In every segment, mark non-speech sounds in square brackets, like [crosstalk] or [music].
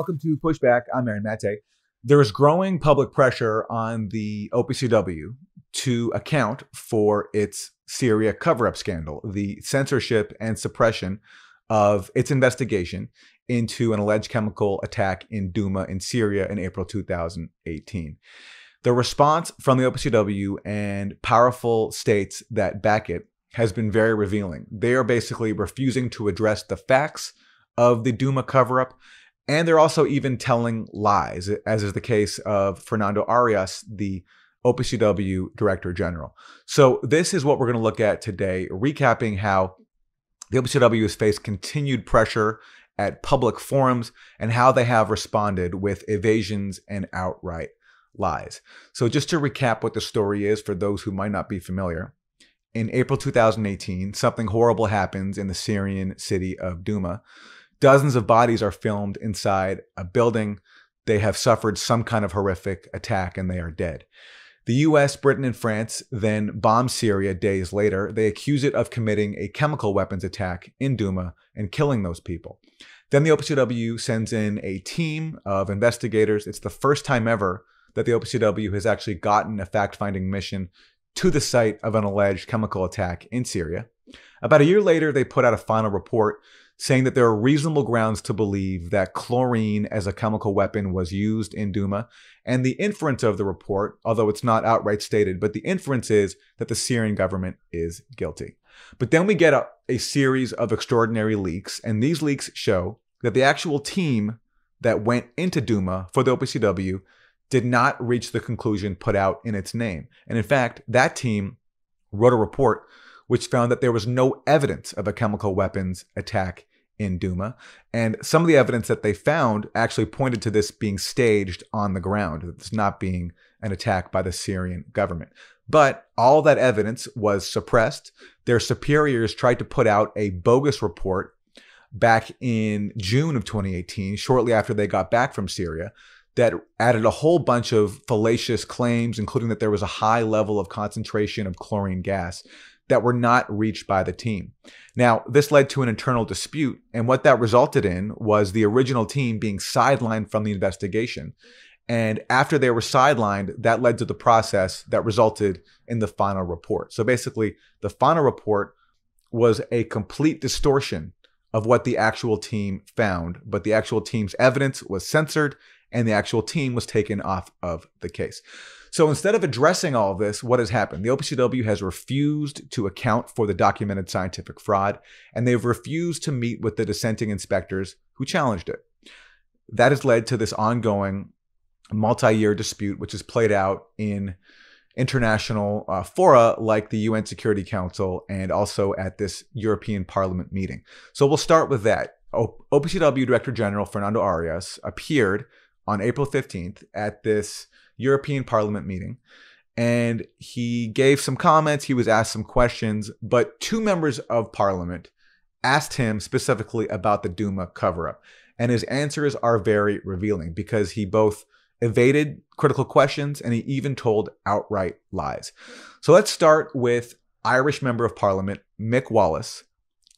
Welcome to Pushback. I'm Aaron Mate. There is growing public pressure on the OPCW to account for its Syria cover up scandal, the censorship and suppression of its investigation into an alleged chemical attack in Douma in Syria in April 2018. The response from the OPCW and powerful states that back it has been very revealing. They are basically refusing to address the facts of the Douma cover up and they're also even telling lies, as is the case of Fernando Arias, the OPCW Director General. So, this is what we're going to look at today, recapping how the OPCW has faced continued pressure at public forums and how they have responded with evasions and outright lies. So, just to recap what the story is for those who might not be familiar, in April 2018, something horrible happens in the Syrian city of Douma. Dozens of bodies are filmed inside a building. They have suffered some kind of horrific attack and they are dead. The US, Britain, and France then bomb Syria days later. They accuse it of committing a chemical weapons attack in Douma and killing those people. Then the OPCW sends in a team of investigators. It's the first time ever that the OPCW has actually gotten a fact finding mission to the site of an alleged chemical attack in Syria. About a year later, they put out a final report saying that there are reasonable grounds to believe that chlorine as a chemical weapon was used in Douma. And the inference of the report, although it's not outright stated, but the inference is that the Syrian government is guilty. But then we get a, a series of extraordinary leaks, and these leaks show that the actual team that went into Douma for the OPCW did not reach the conclusion put out in its name. And in fact, that team wrote a report which found that there was no evidence of a chemical weapons attack in Duma. And some of the evidence that they found actually pointed to this being staged on the ground, this not being an attack by the Syrian government. But all that evidence was suppressed. Their superiors tried to put out a bogus report back in June of 2018, shortly after they got back from Syria, that added a whole bunch of fallacious claims, including that there was a high level of concentration of chlorine gas that were not reached by the team. Now, this led to an internal dispute, and what that resulted in was the original team being sidelined from the investigation. And after they were sidelined, that led to the process that resulted in the final report. So basically, the final report was a complete distortion of what the actual team found, but the actual team's evidence was censored and the actual team was taken off of the case. So instead of addressing all this, what has happened? The OPCW has refused to account for the documented scientific fraud, and they've refused to meet with the dissenting inspectors who challenged it. That has led to this ongoing multi year dispute, which has played out in international uh, fora like the UN Security Council and also at this European Parliament meeting. So we'll start with that. O- OPCW Director General Fernando Arias appeared on April 15th at this European Parliament meeting. And he gave some comments, he was asked some questions, but two members of parliament asked him specifically about the Duma cover up. And his answers are very revealing because he both evaded critical questions and he even told outright lies. So let's start with Irish member of parliament Mick Wallace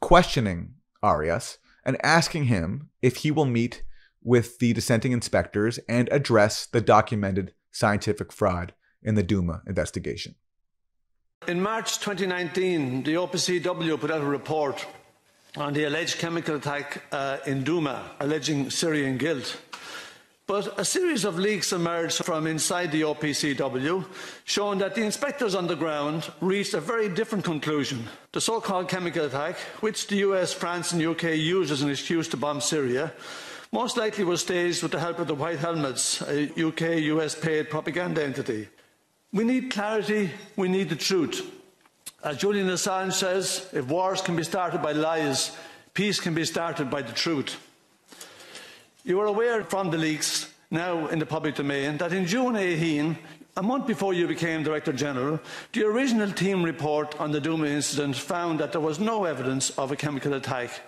questioning Arias and asking him if he will meet with the dissenting inspectors and address the documented scientific fraud in the Douma investigation. In March 2019, the OPCW put out a report on the alleged chemical attack uh, in Douma, alleging Syrian guilt. But a series of leaks emerged from inside the OPCW, showing that the inspectors on the ground reached a very different conclusion. The so called chemical attack, which the US, France, and UK used as an excuse to bomb Syria, most likely was staged with the help of the White Helmets, a UK US paid propaganda entity. We need clarity, we need the truth. As Julian Assange says, if wars can be started by lies, peace can be started by the truth. You are aware from the leaks now in the public domain that in June 18, a month before you became Director General, the original team report on the Douma incident found that there was no evidence of a chemical attack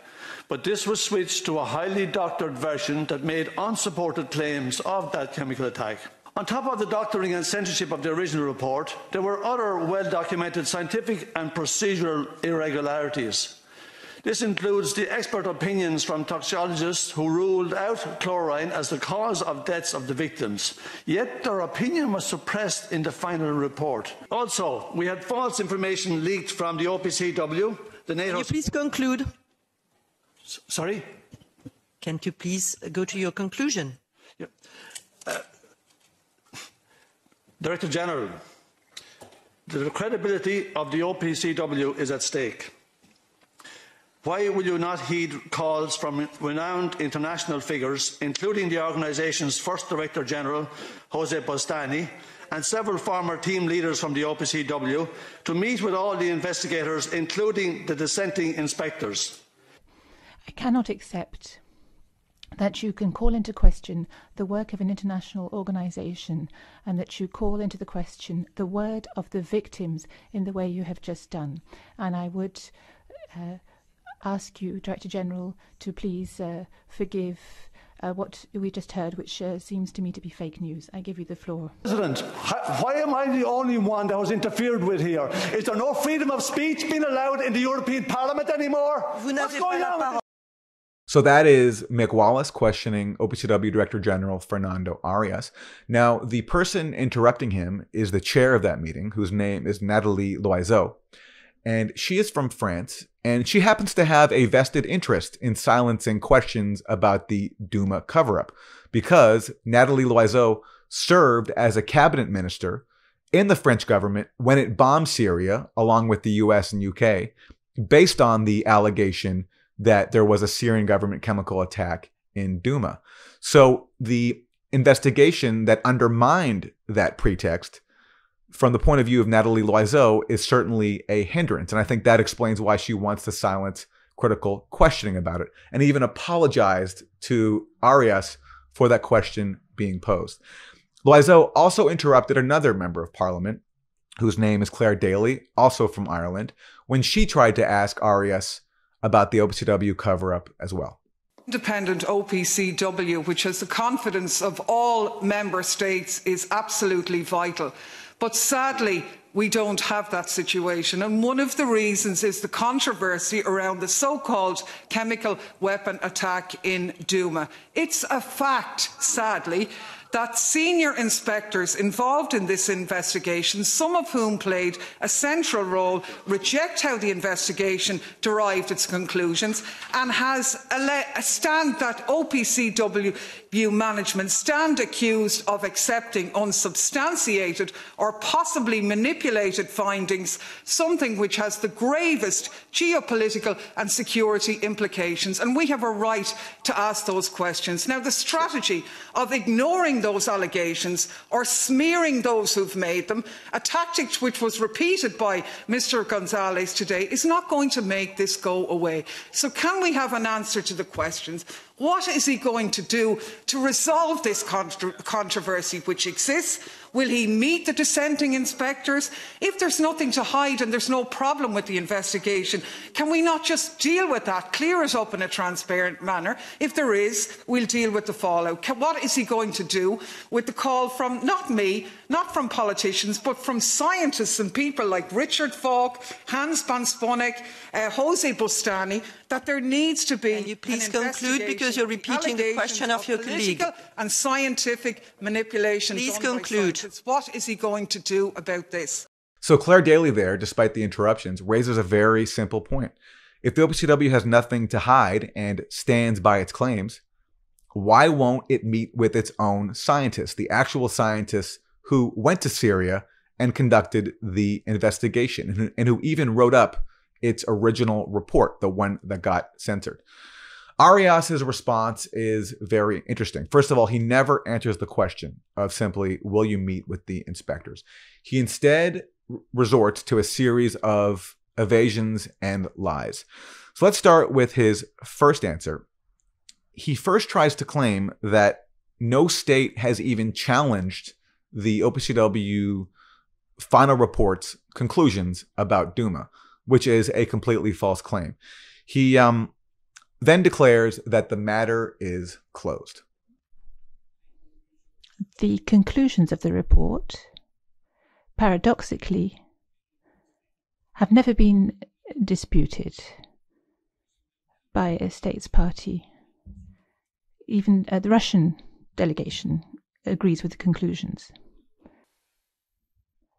but this was switched to a highly doctored version that made unsupported claims of that chemical attack. On top of the doctoring and censorship of the original report, there were other well documented scientific and procedural irregularities. This includes the expert opinions from toxicologists who ruled out chlorine as the cause of deaths of the victims. Yet their opinion was suppressed in the final report. Also, we had false information leaked from the OPCW. The NATO. Can you please conclude? S- sorry? Can you please go to your conclusion? Yeah. Uh, Director General, the credibility of the OPCW is at stake. Why will you not heed calls from renowned international figures, including the organisation's first Director General, Jose Bustani, and several former team leaders from the OPCW, to meet with all the investigators, including the dissenting inspectors? I cannot accept that you can call into question the work of an international organisation and that you call into the question the word of the victims in the way you have just done. And I would uh, ask you, Director General, to please uh, forgive. Uh, what we just heard, which uh, seems to me to be fake news. I give you the floor. President, why am I the only one that was interfered with here? Is there no freedom of speech being allowed in the European Parliament anymore? What's going on? So that is Mick Wallace questioning OPCW Director General Fernando Arias. Now, the person interrupting him is the chair of that meeting, whose name is Nathalie Loiseau. And she is from France, and she happens to have a vested interest in silencing questions about the Duma cover up because Nathalie Loiseau served as a cabinet minister in the French government when it bombed Syria, along with the US and UK, based on the allegation that there was a Syrian government chemical attack in Duma. So the investigation that undermined that pretext from the point of view of Nathalie Loiseau is certainly a hindrance. And I think that explains why she wants to silence critical questioning about it and even apologized to Arias for that question being posed. Loiseau also interrupted another member of parliament, whose name is Clare Daly, also from Ireland, when she tried to ask Arias about the OPCW cover up as well. Independent OPCW, which has the confidence of all member states, is absolutely vital. But sadly, we don't have that situation. And one of the reasons is the controversy around the so called chemical weapon attack in Duma. It's a fact, sadly, that senior inspectors involved in this investigation, some of whom played a central role, reject how the investigation derived its conclusions and has a stand that OPCW management stand accused of accepting unsubstantiated or possibly manipulated findings, something which has the gravest geopolitical and security implications. And we have a right to ask those questions. Now, the strategy of ignoring those allegations or smearing those who've made them, a tactic which was repeated by Mr Gonzalez today, is not going to make this go away. So can we have an answer to the questions? What is he going to do to resolve this contro controversy which exists? Will he meet the dissenting inspectors? If there's nothing to hide and there's no problem with the investigation, can we not just deal with that, clear it up in a transparent manner? If there is, we'll deal with the fallout. Can, what is he going to do with the call from, not me, not from politicians, but from scientists and people like Richard Falk, Hans von Sponeck, uh, Jose Bustani, that there needs to be Can you please conclude because you're repeating the question of, of your colleague. and scientific manipulation. Please conclude. What is he going to do about this? So Clare Daly there, despite the interruptions, raises a very simple point. If the OPCW has nothing to hide and stands by its claims, why won't it meet with its own scientists, the actual scientists who went to Syria and conducted the investigation and who even wrote up its original report, the one that got censored? Arias's response is very interesting. First of all, he never answers the question of simply, will you meet with the inspectors? He instead resorts to a series of evasions and lies. So let's start with his first answer. He first tries to claim that no state has even challenged the OPCW final report's conclusions about Duma, which is a completely false claim. He um, then declares that the matter is closed. The conclusions of the report, paradoxically, have never been disputed. by a states party. Even uh, the Russian delegation agrees with the conclusions.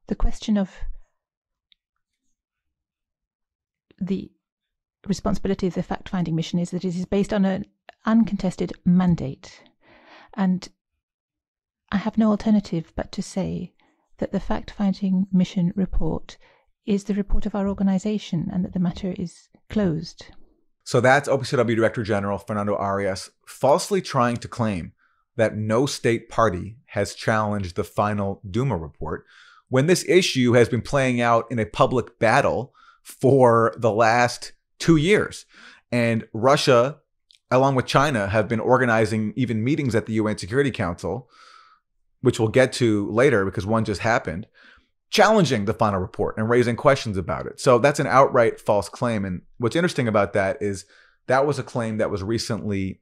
The question of the responsibility of the fact finding mission is that it is based on an uncontested mandate. And I have no alternative but to say that the fact finding mission report is the report of our organization and that the matter is closed. So that's OPCW Director General Fernando Arias falsely trying to claim that no state party has challenged the final Duma report when this issue has been playing out in a public battle for the last two years. And Russia, along with China, have been organizing even meetings at the UN Security Council, which we'll get to later because one just happened, challenging the final report and raising questions about it. So that's an outright false claim. And what's interesting about that is that was a claim that was recently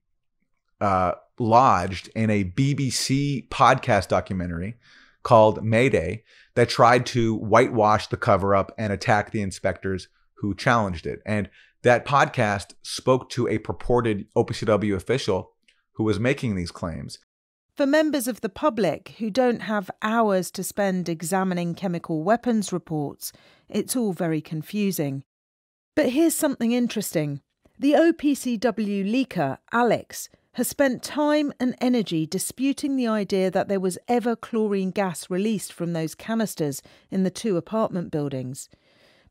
uh, lodged in a BBC podcast documentary called Mayday that tried to whitewash the cover up and attack the inspectors who challenged it. And that podcast spoke to a purported OPCW official who was making these claims. For members of the public who don't have hours to spend examining chemical weapons reports, it's all very confusing. But here's something interesting. The OPCW leaker, Alex, has spent time and energy disputing the idea that there was ever chlorine gas released from those canisters in the two apartment buildings.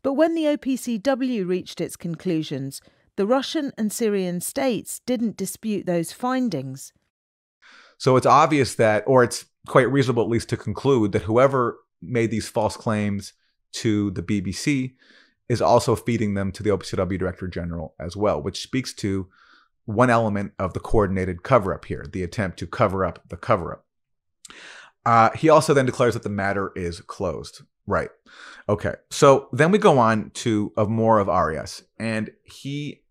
But when the OPCW reached its conclusions, the Russian and Syrian states didn't dispute those findings. So it's obvious that, or it's quite reasonable at least to conclude, that whoever made these false claims to the BBC is also feeding them to the OPCW Director General as well, which speaks to one element of the coordinated cover up here, the attempt to cover up the cover up. Uh, he also then declares that the matter is closed. Right. Okay. So then we go on to of more of Arias, and he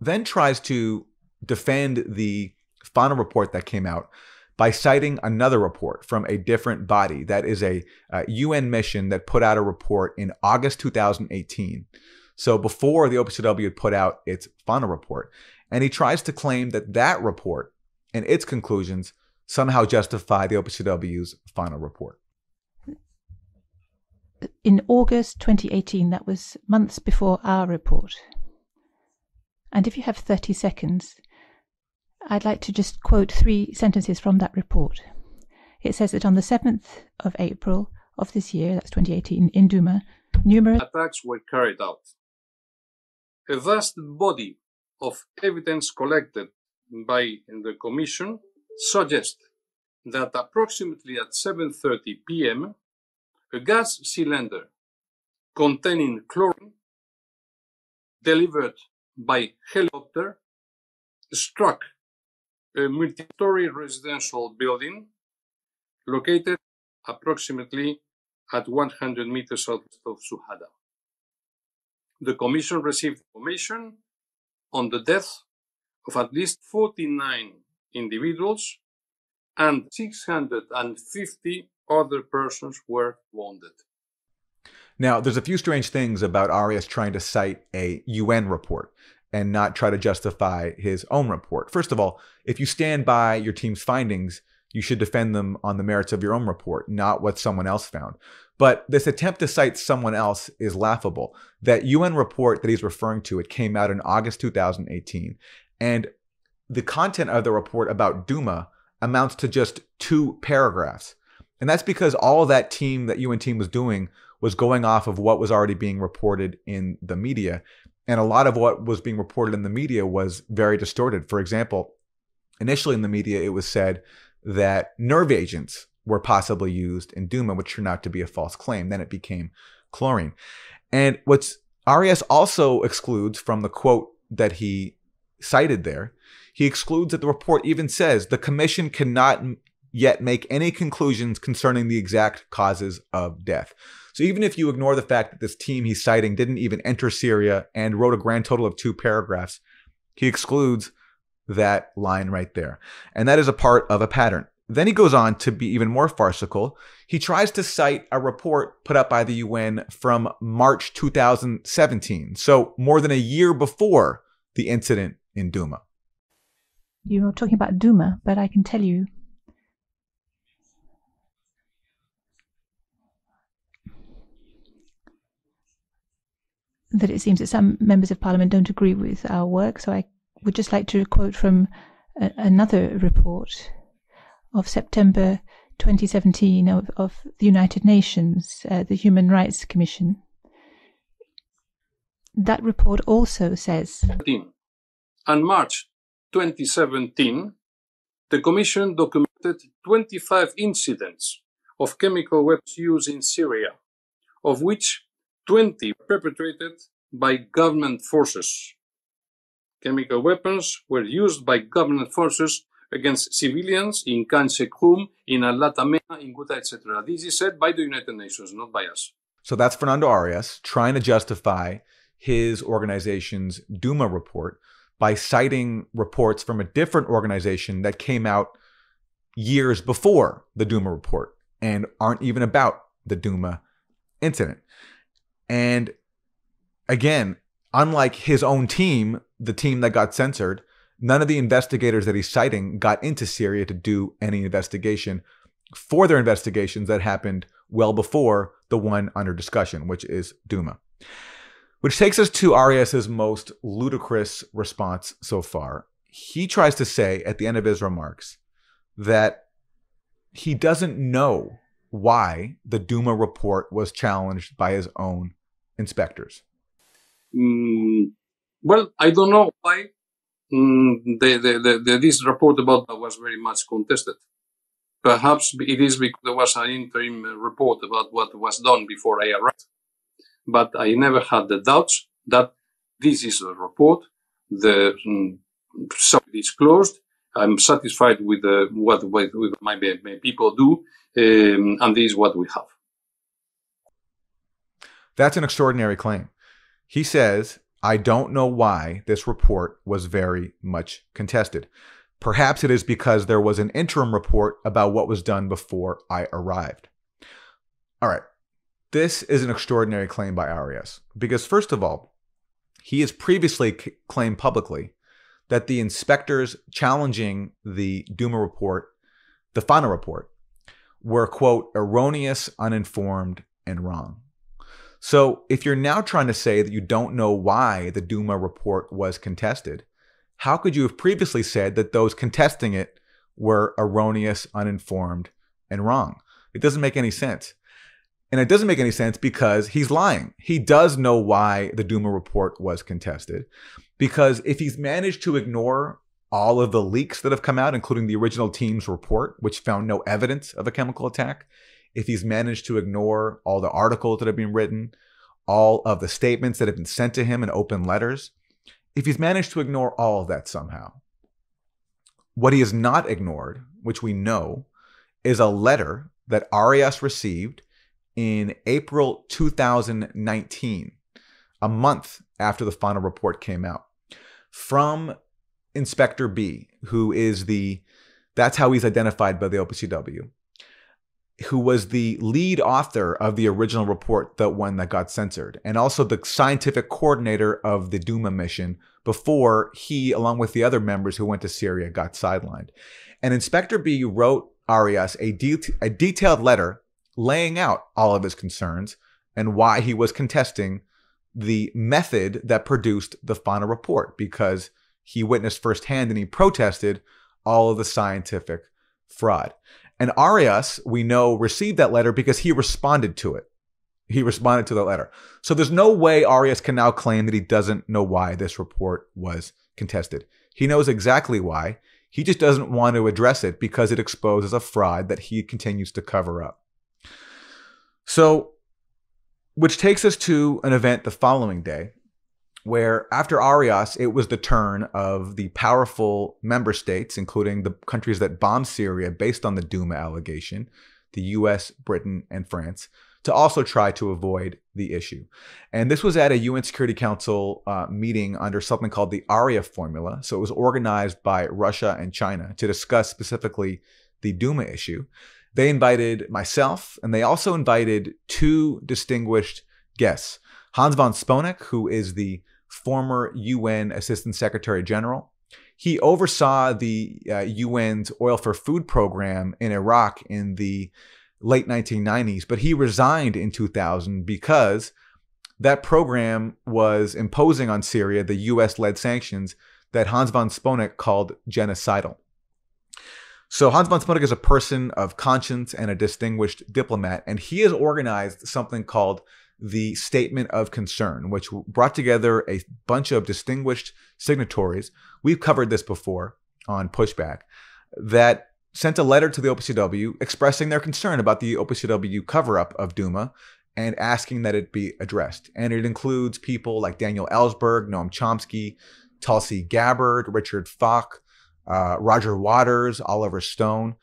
then tries to defend the final report that came out by citing another report from a different body that is a uh, UN mission that put out a report in August 2018. So before the OPCW put out its final report, and he tries to claim that that report and its conclusions somehow justify the OPCW's final report. In August 2018, that was months before our report. And if you have 30 seconds, I'd like to just quote three sentences from that report. It says that on the 7th of April of this year, that's 2018, in Duma, numerous attacks were carried out. A vast body of evidence collected by the Commission suggests that approximately at 7.30 p.m., a gas cylinder containing chlorine delivered by helicopter struck a multi-story residential building located approximately at 100 meters south of Suhada. The Commission received information on the death of at least 49 individuals and 650 other persons were wounded. Now, there's a few strange things about Arias trying to cite a UN report and not try to justify his own report. First of all, if you stand by your team's findings, you should defend them on the merits of your own report, not what someone else found. But this attempt to cite someone else is laughable. That UN report that he's referring to, it came out in August 2018. And the content of the report about Duma amounts to just two paragraphs. And that's because all that team, that UN team was doing, was going off of what was already being reported in the media. And a lot of what was being reported in the media was very distorted. For example, initially in the media, it was said that nerve agents were possibly used in Duma, which turned out to be a false claim. Then it became chlorine. And what's Arias also excludes from the quote that he cited there, he excludes that the report even says the commission cannot yet make any conclusions concerning the exact causes of death. So even if you ignore the fact that this team he's citing didn't even enter Syria and wrote a grand total of two paragraphs, he excludes that line right there. And that is a part of a pattern. Then he goes on to be even more farcical. He tries to cite a report put out by the UN from March 2017, so more than a year before the incident in Duma. You were talking about Duma, but I can tell you that it seems that some members of parliament don't agree with our work. So I would just like to quote from a, another report of September 2017 of, of the United Nations, uh, the Human Rights Commission. That report also says. On March 2017, the Commission documented 25 incidents of chemical weapons use in Syria, of which 20 perpetrated by government forces. Chemical weapons were used by government forces against civilians in Khan Sheikhoun, in Al-Latamea, in Ghouta, etc. This is said by the United Nations, not by us. So that's Fernando Arias trying to justify his organization's Duma report by citing reports from a different organization that came out years before the Duma report and aren't even about the Duma incident. And again, unlike his own team, the team that got censored, none of the investigators that he's citing got into Syria to do any investigation for their investigations that happened well before the one under discussion, which is Duma. Which takes us to Arias's most ludicrous response so far. He tries to say at the end of his remarks that he doesn't know why the Duma report was challenged by his own inspectors? Mm, well, I don't know why the, the, the, this report about that was very much contested. Perhaps it is because there was an interim report about what was done before I arrived. But I never had the doubts that this is a report. The mm, subject is closed. I'm satisfied with uh, what my, my, people do, um, and this is what we have. That's an extraordinary claim. He says, I don't know why this report was very much contested. Perhaps it is because there was an interim report about what was done before I arrived. All right. This is an extraordinary claim by Arias because, first of all, he has previously c- claimed publicly that the inspectors challenging the Duma report, the final report, were, quote, erroneous, uninformed, and wrong. So if you're now trying to say that you don't know why the Duma report was contested, how could you have previously said that those contesting it were erroneous, uninformed, and wrong? It doesn't make any sense. And it doesn't make any sense because he's lying. He does know why the Duma report was contested. Because if he's managed to ignore all of the leaks that have come out, including the original team's report, which found no evidence of a chemical attack, if he's managed to ignore all the articles that have been written, all of the statements that have been sent to him in open letters, if he's managed to ignore all of that somehow, what he has not ignored, which we know, is a letter that Arias received in April 2019, a month after the final report came out, from Inspector B, who is the that's how he's identified by the OPCW who was the lead author of the original report, the one that got censored, and also the scientific coordinator of the Duma mission before he, along with the other members who went to Syria, got sidelined. And Inspector B wrote Arias a, de- a detailed letter laying out all of his concerns and why he was contesting the method that produced the final report because he witnessed firsthand and he protested all of the scientific fraud. And Arias, we know, received that letter because he responded to it. He responded to the letter. So there's no way Arias can now claim that he doesn't know why this report was contested. He knows exactly why. He just doesn't want to address it because it exposes a fraud that he continues to cover up. So, which takes us to an event the following day where after Arias, it was the turn of the powerful member states, including the countries that bombed Syria based on the Duma allegation, the US, Britain, and France, to also try to avoid the issue. And this was at a UN Security Council uh, meeting under something called the Arria formula. So it was organized by Russia and China to discuss specifically the Duma issue. They invited myself, and they also invited two distinguished guests. Hans von Sponeck, who is the former UN Assistant Secretary General. He oversaw the uh, UN's Oil for Food program in Iraq in the late 1990s, but he resigned in 2000 because that program was imposing on Syria the US led sanctions that Hans von Sponeck called genocidal. So Hans von Sponeck is a person of conscience and a distinguished diplomat, and he has organized something called the Statement of Concern, which brought together a bunch of distinguished signatories. We've covered this before on Pushback, that sent a letter to the OPCW expressing their concern about the OPCW cover up of Duma and asking that it be addressed. And it includes people like Daniel Ellsberg, Noam Chomsky, Tulsi Gabbard, Richard Falk, uh, Roger Waters, Oliver Stone,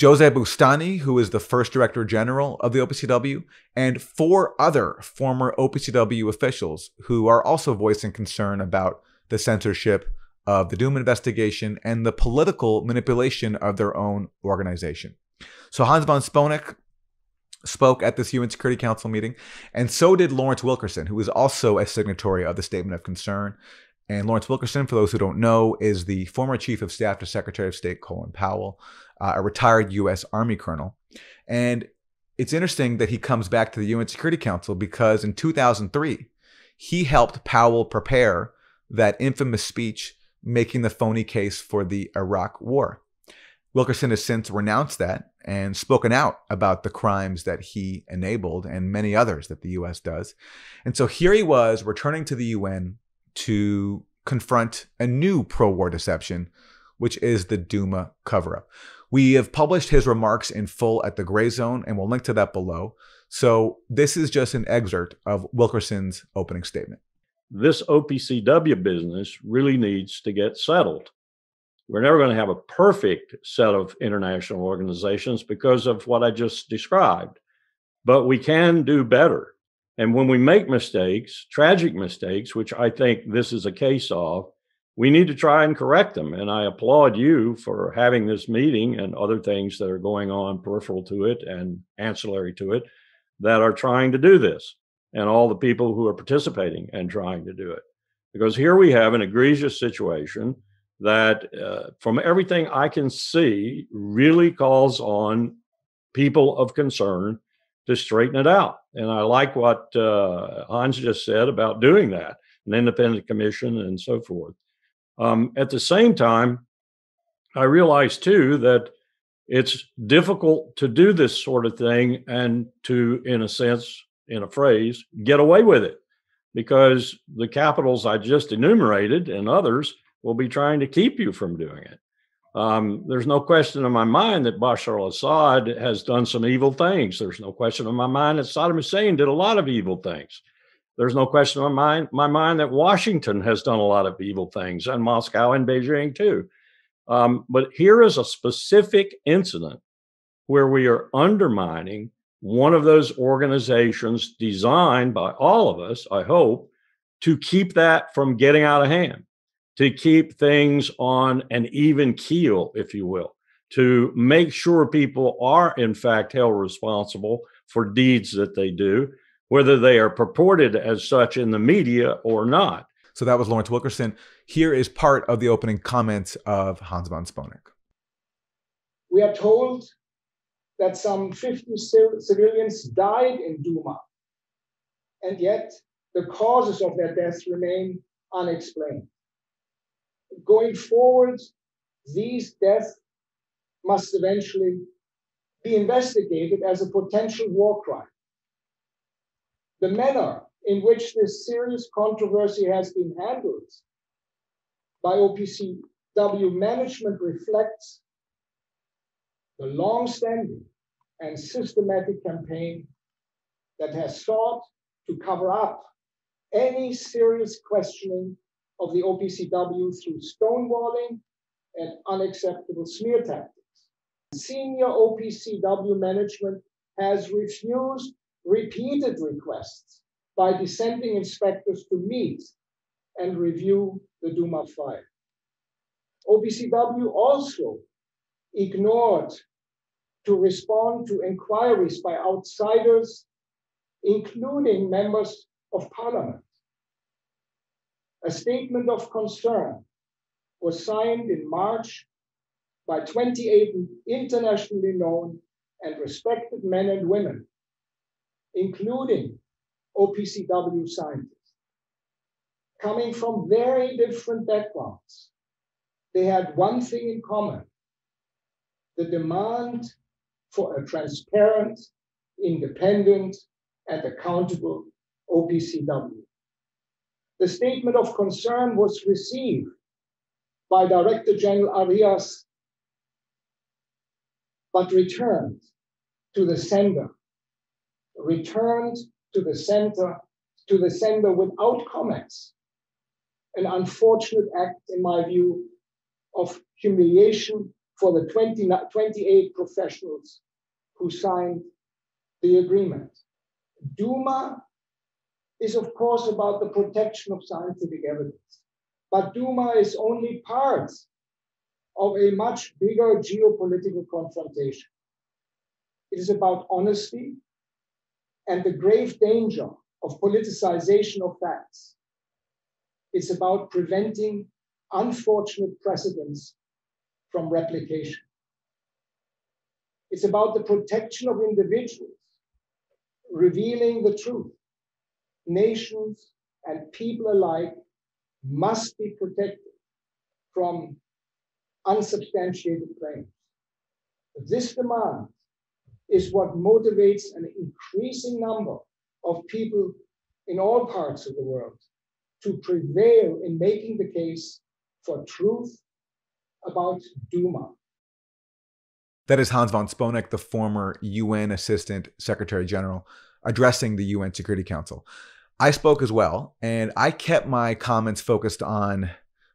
Jose Bustani, who is the first director general of the OPCW, and four other former OPCW officials who are also voicing concern about the censorship of the Duma investigation and the political manipulation of their own organization. So Hans von Sponeck spoke at this UN Security Council meeting, and so did Lawrence Wilkerson, who is also a signatory of the Statement of Concern. And Lawrence Wilkerson, for those who don't know, is the former Chief of Staff to Secretary of State Colin Powell, uh, a retired U.S. Army colonel. And it's interesting that he comes back to the UN Security Council because in 2003, he helped Powell prepare that infamous speech making the phony case for the Iraq War. Wilkerson has since renounced that and spoken out about the crimes that he enabled and many others that the US does. And so here he was returning to the UN to confront a new pro war deception, which is the Duma cover up. We have published his remarks in full at the Gray Zone, and we'll link to that below. So this is just an excerpt of Wilkerson's opening statement. This OPCW business really needs to get settled. We're never going to have a perfect set of international organizations because of what I just described, but we can do better. And when we make mistakes, tragic mistakes, which I think this is a case of, we need to try and correct them. And I applaud you for having this meeting and other things that are going on peripheral to it and ancillary to it that are trying to do this, and all the people who are participating and trying to do it. Because here we have an egregious situation that, uh, from everything I can see, really calls on people of concern to straighten it out. And I like what uh, Hans just said about doing that, an independent commission and so forth. Um, at the same time, I realize too that it's difficult to do this sort of thing and to, in a sense, in a phrase, get away with it because the capitals I just enumerated and others will be trying to keep you from doing it. Um, there's no question in my mind that Bashar al Assad has done some evil things. There's no question in my mind that Saddam Hussein did a lot of evil things. There's no question in my mind, my mind that Washington has done a lot of evil things, and Moscow and Beijing too. Um, but here is a specific incident where we are undermining one of those organizations designed by all of us, I hope, to keep that from getting out of hand to keep things on an even keel, if you will, to make sure people are, in fact, held responsible for deeds that they do, whether they are purported as such in the media or not. So that was Lawrence Wilkerson. Here is part of the opening comments of Hans von Sponeck. We are told that some 50 civilians died in Duma, and yet the causes of their deaths remain unexplained going forward, these deaths must eventually be investigated as a potential war crime. The manner in which this serious controversy has been handled by OPCW management reflects the long-standing and systematic campaign that has sought to cover up any serious questioning of the OPCW through stonewalling and unacceptable smear tactics. Senior OPCW management has refused repeated requests by dissenting inspectors to meet and review the Duma file. OPCW also ignored to respond to inquiries by outsiders, including members of parliament. A statement of concern was signed in March by 28 internationally known and respected men and women, including OPCW scientists, coming from very different backgrounds. They had one thing in common the demand for a transparent, independent, and accountable OPCW. The statement of concern was received by Director General Arias, but returned to the sender, returned to the center, to the sender without comments. An unfortunate act, in my view, of humiliation for the 20, 28 professionals who signed the agreement. DUMA is, of course, about the protection of scientific evidence. But Duma is only part of a much bigger geopolitical confrontation. It is about honesty and the grave danger of politicization of facts. It's about preventing unfortunate precedents from replication. It's about the protection of individuals, revealing the truth. Nations and people alike must be protected from unsubstantiated claims. This demand is what motivates an increasing number of people in all parts of the world to prevail in making the case for truth about Duma. That is Hans von Sponeck, the former UN Assistant Secretary General, addressing the UN Security Council. I spoke as well, and I kept my comments focused on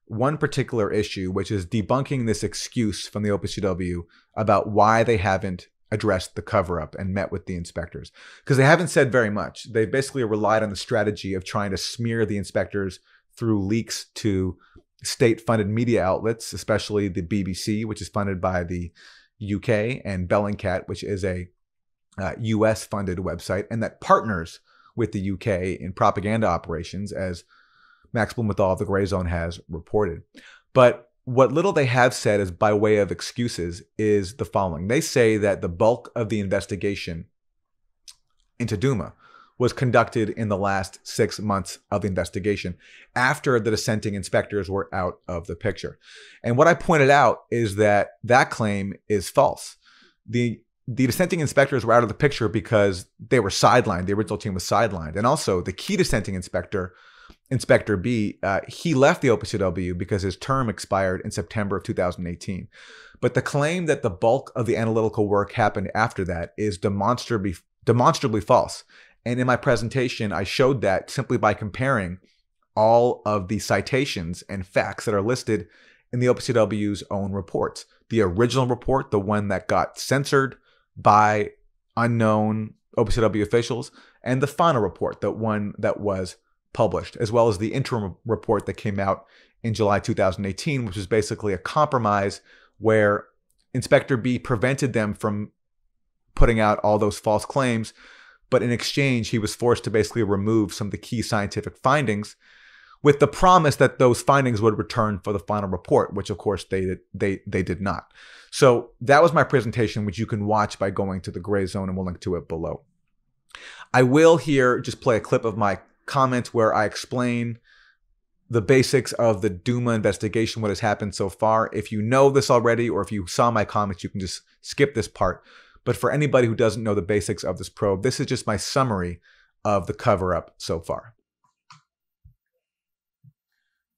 one particular issue, which is debunking this excuse from the OPCW about why they haven't addressed the cover up and met with the inspectors. Because they haven't said very much. They basically relied on the strategy of trying to smear the inspectors through leaks to state funded media outlets, especially the BBC, which is funded by the UK, and Bellingcat, which is a uh, US funded website, and that partners with the UK in propaganda operations, as Max Blumenthal of the Gray Zone has reported. But what little they have said is by way of excuses is the following. They say that the bulk of the investigation into Duma was conducted in the last six months of the investigation after the dissenting inspectors were out of the picture. And what I pointed out is that that claim is false. The the dissenting inspectors were out of the picture because they were sidelined. The original team was sidelined. And also, the key dissenting inspector, Inspector B, uh, he left the OPCW because his term expired in September of 2018. But the claim that the bulk of the analytical work happened after that is demonstrably, demonstrably false. And in my presentation, I showed that simply by comparing all of the citations and facts that are listed in the OPCW's own reports. The original report, the one that got censored, by unknown OPCW officials, and the final report, the one that was published, as well as the interim report that came out in July 2018, which was basically a compromise where Inspector B prevented them from putting out all those false claims, but in exchange, he was forced to basically remove some of the key scientific findings with the promise that those findings would return for the final report, which of course they they they did not. So that was my presentation, which you can watch by going to the gray zone, and we'll link to it below. I will here just play a clip of my comment where I explain the basics of the Duma investigation, what has happened so far. If you know this already, or if you saw my comments, you can just skip this part. But for anybody who doesn't know the basics of this probe, this is just my summary of the cover up so far.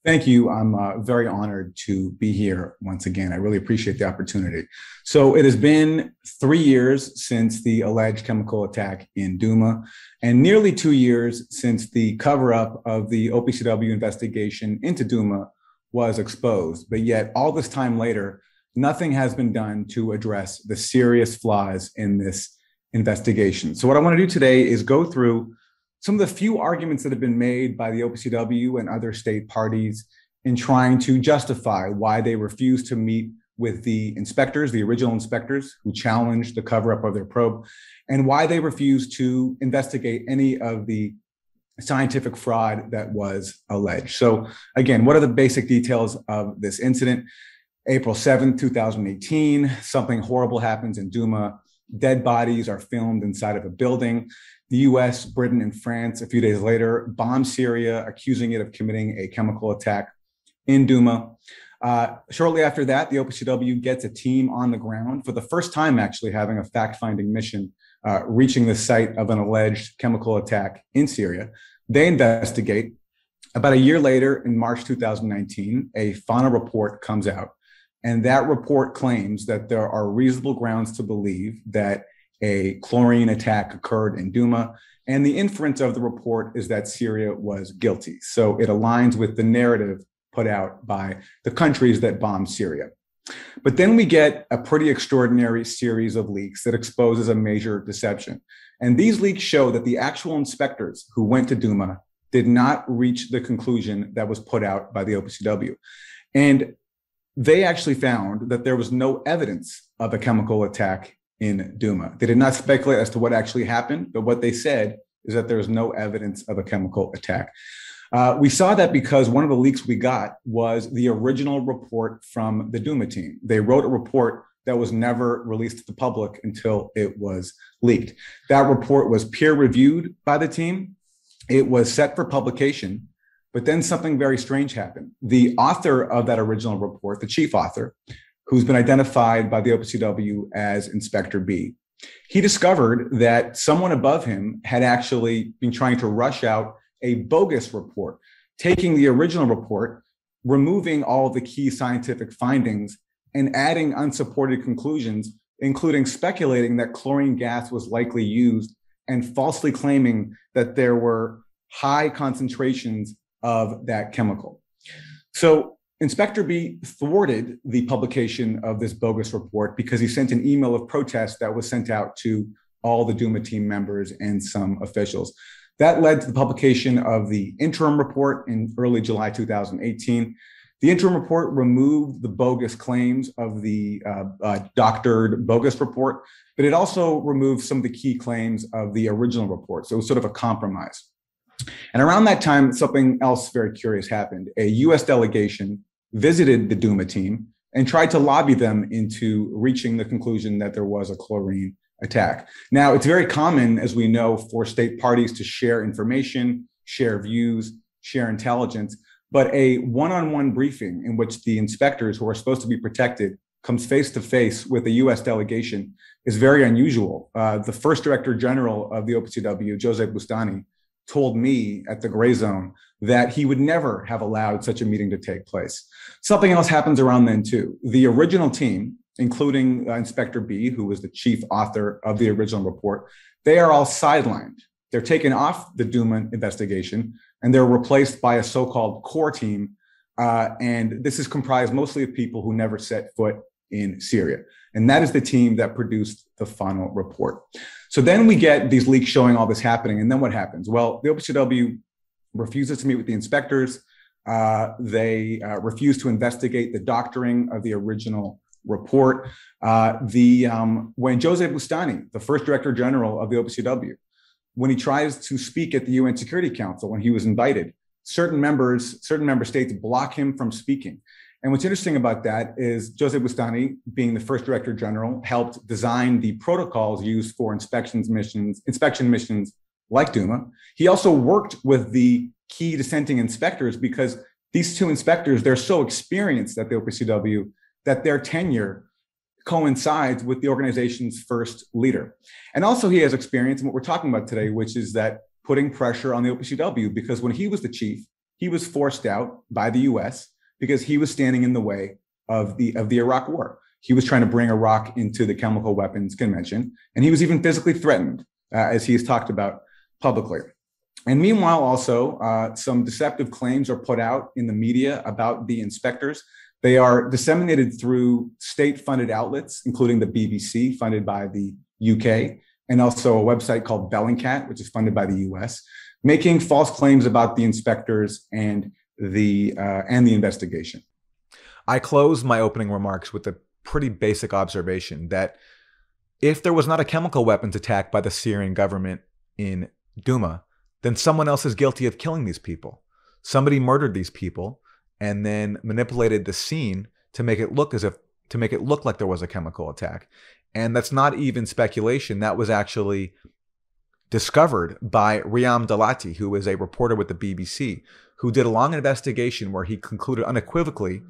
Thank you. I'm uh, very honored to be here once again. I really appreciate the opportunity. So, it has been three years since the alleged chemical attack in Duma, and nearly two years since the cover up of the OPCW investigation into Duma was exposed. But yet, all this time later, nothing has been done to address the serious flaws in this investigation. So, what I want to do today is go through some of the few arguments that have been made by the OPCW and other state parties in trying to justify why they refused to meet with the inspectors, the original inspectors who challenged the cover up of their probe, and why they refused to investigate any of the scientific fraud that was alleged. So, again, what are the basic details of this incident? April 7th, 2018, something horrible happens in Duma. Dead bodies are filmed inside of a building. The US, Britain, and France, a few days later, bomb Syria, accusing it of committing a chemical attack in Duma. Uh, shortly after that, the OPCW gets a team on the ground for the first time, actually having a fact finding mission, uh, reaching the site of an alleged chemical attack in Syria. They investigate. About a year later, in March 2019, a final report comes out. And that report claims that there are reasonable grounds to believe that a chlorine attack occurred in Duma. And the inference of the report is that Syria was guilty. So it aligns with the narrative put out by the countries that bombed Syria. But then we get a pretty extraordinary series of leaks that exposes a major deception. And these leaks show that the actual inspectors who went to Duma did not reach the conclusion that was put out by the OPCW. And they actually found that there was no evidence of a chemical attack in Duma. They did not speculate as to what actually happened, but what they said is that there was no evidence of a chemical attack. Uh, we saw that because one of the leaks we got was the original report from the Duma team. They wrote a report that was never released to the public until it was leaked. That report was peer reviewed by the team. It was set for publication, but then something very strange happened. The author of that original report, the chief author, who's been identified by the OPCW as Inspector B, he discovered that someone above him had actually been trying to rush out a bogus report, taking the original report, removing all the key scientific findings, and adding unsupported conclusions, including speculating that chlorine gas was likely used and falsely claiming that there were high concentrations of that chemical. So Inspector B thwarted the publication of this bogus report because he sent an email of protest that was sent out to all the Duma team members and some officials. That led to the publication of the interim report in early July 2018. The interim report removed the bogus claims of the uh, uh, doctored bogus report, but it also removed some of the key claims of the original report. So it was sort of a compromise. And around that time, something else very curious happened. A US delegation visited the Duma team and tried to lobby them into reaching the conclusion that there was a chlorine attack. Now, it's very common, as we know, for state parties to share information, share views, share intelligence, but a one on one briefing in which the inspectors who are supposed to be protected comes face to face with a US delegation is very unusual. Uh, the first director general of the OPCW, Jose Bustani, told me at the gray zone that he would never have allowed such a meeting to take place. Something else happens around then, too. The original team, including uh, Inspector B, who was the chief author of the original report, they are all sidelined. They're taken off the Duma investigation and they're replaced by a so called core team. Uh, and this is comprised mostly of people who never set foot in Syria. And that is the team that produced the final report. So then we get these leaks showing all this happening. And then what happens? Well, the OPCW refuses to meet with the inspectors. Uh, they uh, refuse to investigate the doctoring of the original report. Uh, the um, when Jose Bustani, the first director general of the OPCW, when he tries to speak at the UN Security Council when he was invited, certain members, certain member states block him from speaking. And what's interesting about that is Jose Bustani, being the first director general, helped design the protocols used for inspections missions, inspection missions like Duma. He also worked with the key dissenting inspectors because these two inspectors, they're so experienced at the OPCW that their tenure coincides with the organization's first leader. And also, he has experience in what we're talking about today, which is that putting pressure on the OPCW, because when he was the chief, he was forced out by the US because he was standing in the way of the, of the Iraq war. He was trying to bring Iraq into the Chemical Weapons Convention, and he was even physically threatened, uh, as he has talked about publicly. And meanwhile, also, uh, some deceptive claims are put out in the media about the inspectors. They are disseminated through state funded outlets, including the BBC, funded by the UK, and also a website called Bellingcat, which is funded by the US, making false claims about the inspectors and the, uh, and the investigation. I close my opening remarks with a pretty basic observation that if there was not a chemical weapons attack by the Syrian government in Duma, then someone else is guilty of killing these people. Somebody murdered these people and then manipulated the scene to make it look as if to make it look like there was a chemical attack. And that's not even speculation. That was actually discovered by Riam Dalati, who is a reporter with the BBC, who did a long investigation where he concluded unequivocally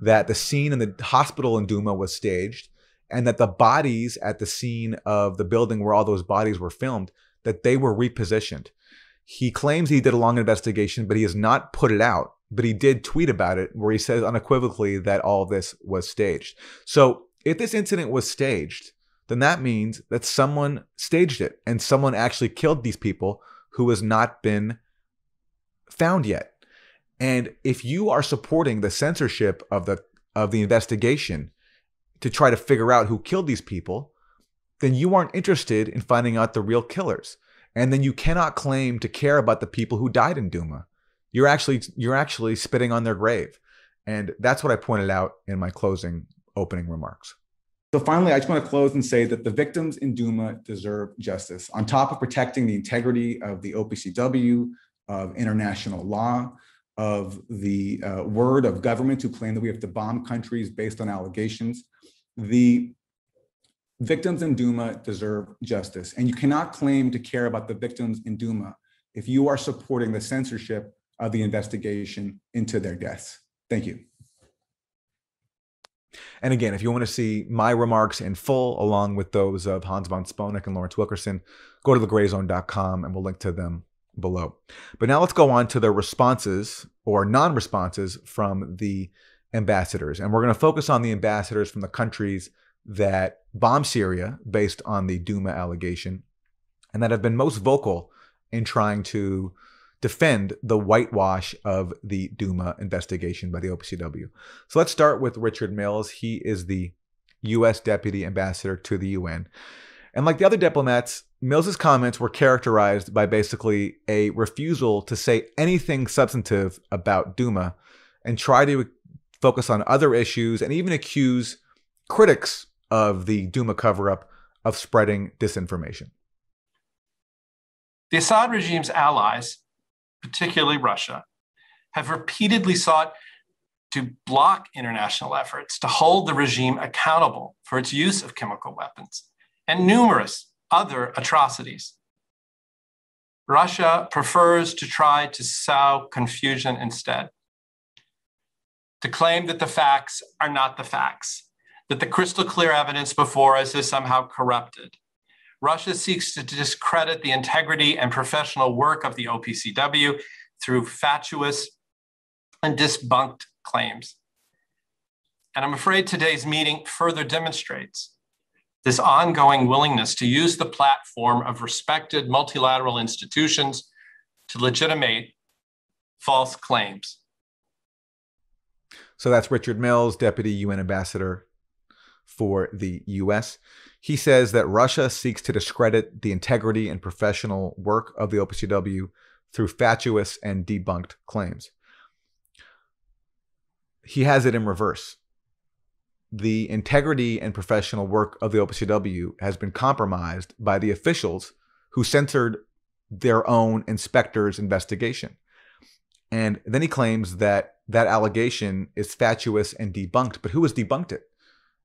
that the scene in the hospital in Duma was staged and that the bodies at the scene of the building where all those bodies were filmed that they were repositioned. He claims he did a long investigation, but he has not put it out. But he did tweet about it where he says unequivocally that all this was staged. So if this incident was staged, then that means that someone staged it and someone actually killed these people who has not been found yet. And if you are supporting the censorship of the of the investigation to try to figure out who killed these people, then you aren't interested in finding out the real killers. And then you cannot claim to care about the people who died in Duma. You're actually you're actually spitting on their grave. And that's what I pointed out in my closing opening remarks. So finally, I just want to close and say that the victims in Duma deserve justice. On top of protecting the integrity of the OPCW, of international law, of the uh, word of government who claim that we have to bomb countries based on allegations, the victims in Duma deserve justice. And you cannot claim to care about the victims in Duma if you are supporting the censorship of the investigation into their deaths. Thank you. And again, if you want to see my remarks in full, along with those of Hans von Sponeck and Lawrence Wilkerson, go to thegrayzone.com and we'll link to them below. But now let's go on to the responses or non responses from the ambassadors. And we're going to focus on the ambassadors from the countries that bomb Syria based on the Duma allegation and that have been most vocal in trying to defend the whitewash of the Duma investigation by the OPCW. So let's start with Richard Mills. He is the U.S. Deputy Ambassador to the UN. And like the other diplomats, Mills's comments were characterized by basically a refusal to say anything substantive about Duma and try to focus on other issues and even accuse critics of the Duma cover up of spreading disinformation. The Assad regime's allies particularly Russia, have repeatedly sought to block international efforts to hold the regime accountable for its use of chemical weapons and numerous other atrocities. Russia prefers to try to sow confusion instead, to claim that the facts are not the facts, that the crystal clear evidence before us is somehow corrupted, Russia seeks to discredit the integrity and professional work of the OPCW through fatuous and disbunked claims. And I'm afraid today's meeting further demonstrates this ongoing willingness to use the platform of respected multilateral institutions to legitimate false claims. So that's Richard Mills, Deputy UN Ambassador for the US. He says that Russia seeks to discredit the integrity and professional work of the OPCW through fatuous and debunked claims. He has it in reverse. The integrity and professional work of the OPCW has been compromised by the officials who censored their own inspector's investigation. And then he claims that that allegation is fatuous and debunked. But who has debunked it?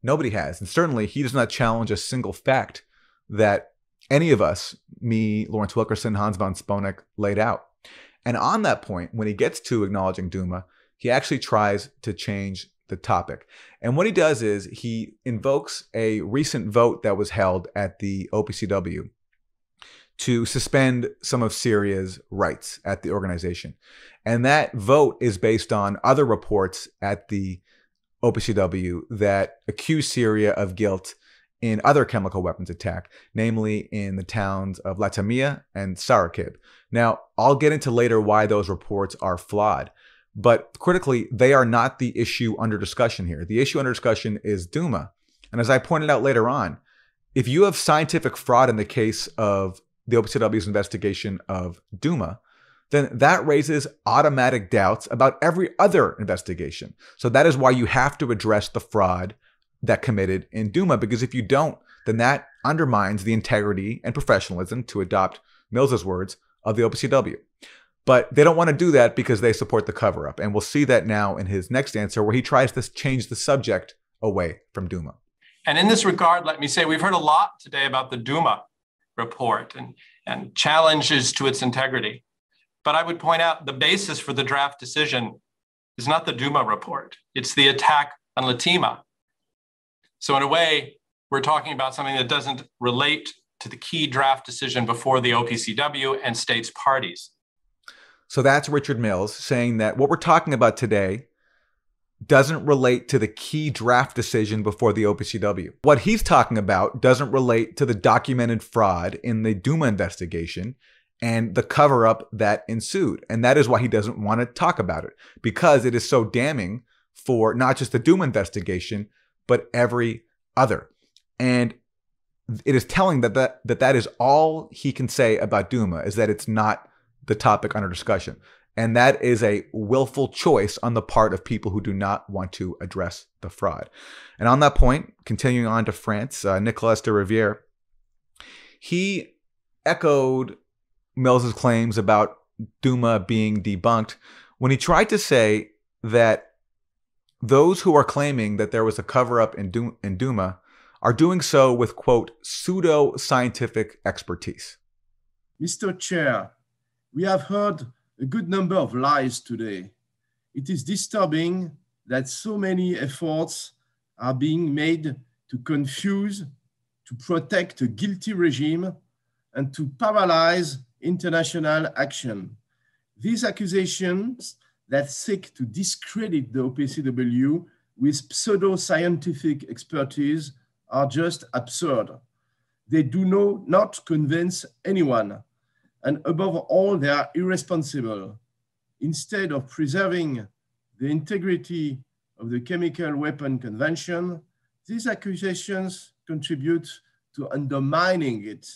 Nobody has. And certainly he does not challenge a single fact that any of us, me, Lawrence Wilkerson, Hans von Sponeck, laid out. And on that point, when he gets to acknowledging Duma, he actually tries to change the topic. And what he does is he invokes a recent vote that was held at the OPCW to suspend some of Syria's rights at the organization. And that vote is based on other reports at the OPCW that accuse Syria of guilt in other chemical weapons attack, namely in the towns of Latamia and Sarakib. Now, I'll get into later why those reports are flawed, but critically, they are not the issue under discussion here. The issue under discussion is Duma. And as I pointed out later on, if you have scientific fraud in the case of the OPCW's investigation of Duma, then that raises automatic doubts about every other investigation. So that is why you have to address the fraud that committed in Duma, because if you don't, then that undermines the integrity and professionalism, to adopt Mills's words, of the OPCW. But they don't want to do that because they support the cover up. And we'll see that now in his next answer, where he tries to change the subject away from Duma. And in this regard, let me say we've heard a lot today about the Duma report and, and challenges to its integrity. But I would point out the basis for the draft decision is not the Duma report, it's the attack on Latima. So, in a way, we're talking about something that doesn't relate to the key draft decision before the OPCW and states parties. So that's Richard Mills saying that what we're talking about today doesn't relate to the key draft decision before the OPCW. What he's talking about doesn't relate to the documented fraud in the Duma investigation and the cover up that ensued. And that is why he doesn't want to talk about it because it is so damning for not just the Duma investigation, but every other. And it is telling that that, that, that is all he can say about Duma is that it's not the topic under discussion. And that is a willful choice on the part of people who do not want to address the fraud. And on that point, continuing on to France, uh, Nicolas de Riviere, he echoed Mills's claims about Duma being debunked when he tried to say that those who are claiming that there was a cover up in, in Duma are doing so with, quote, pseudo scientific expertise. Mr. Chair, we have heard a good number of lies today. It is disturbing that so many efforts are being made to confuse, to protect a guilty regime, and to paralyze international action. These accusations that seek to discredit the OPCW with pseudo-scientific expertise are just absurd. They do no, not convince anyone and above all, they are irresponsible. Instead of preserving the integrity of the Chemical Weapon Convention, these accusations contribute to undermining it.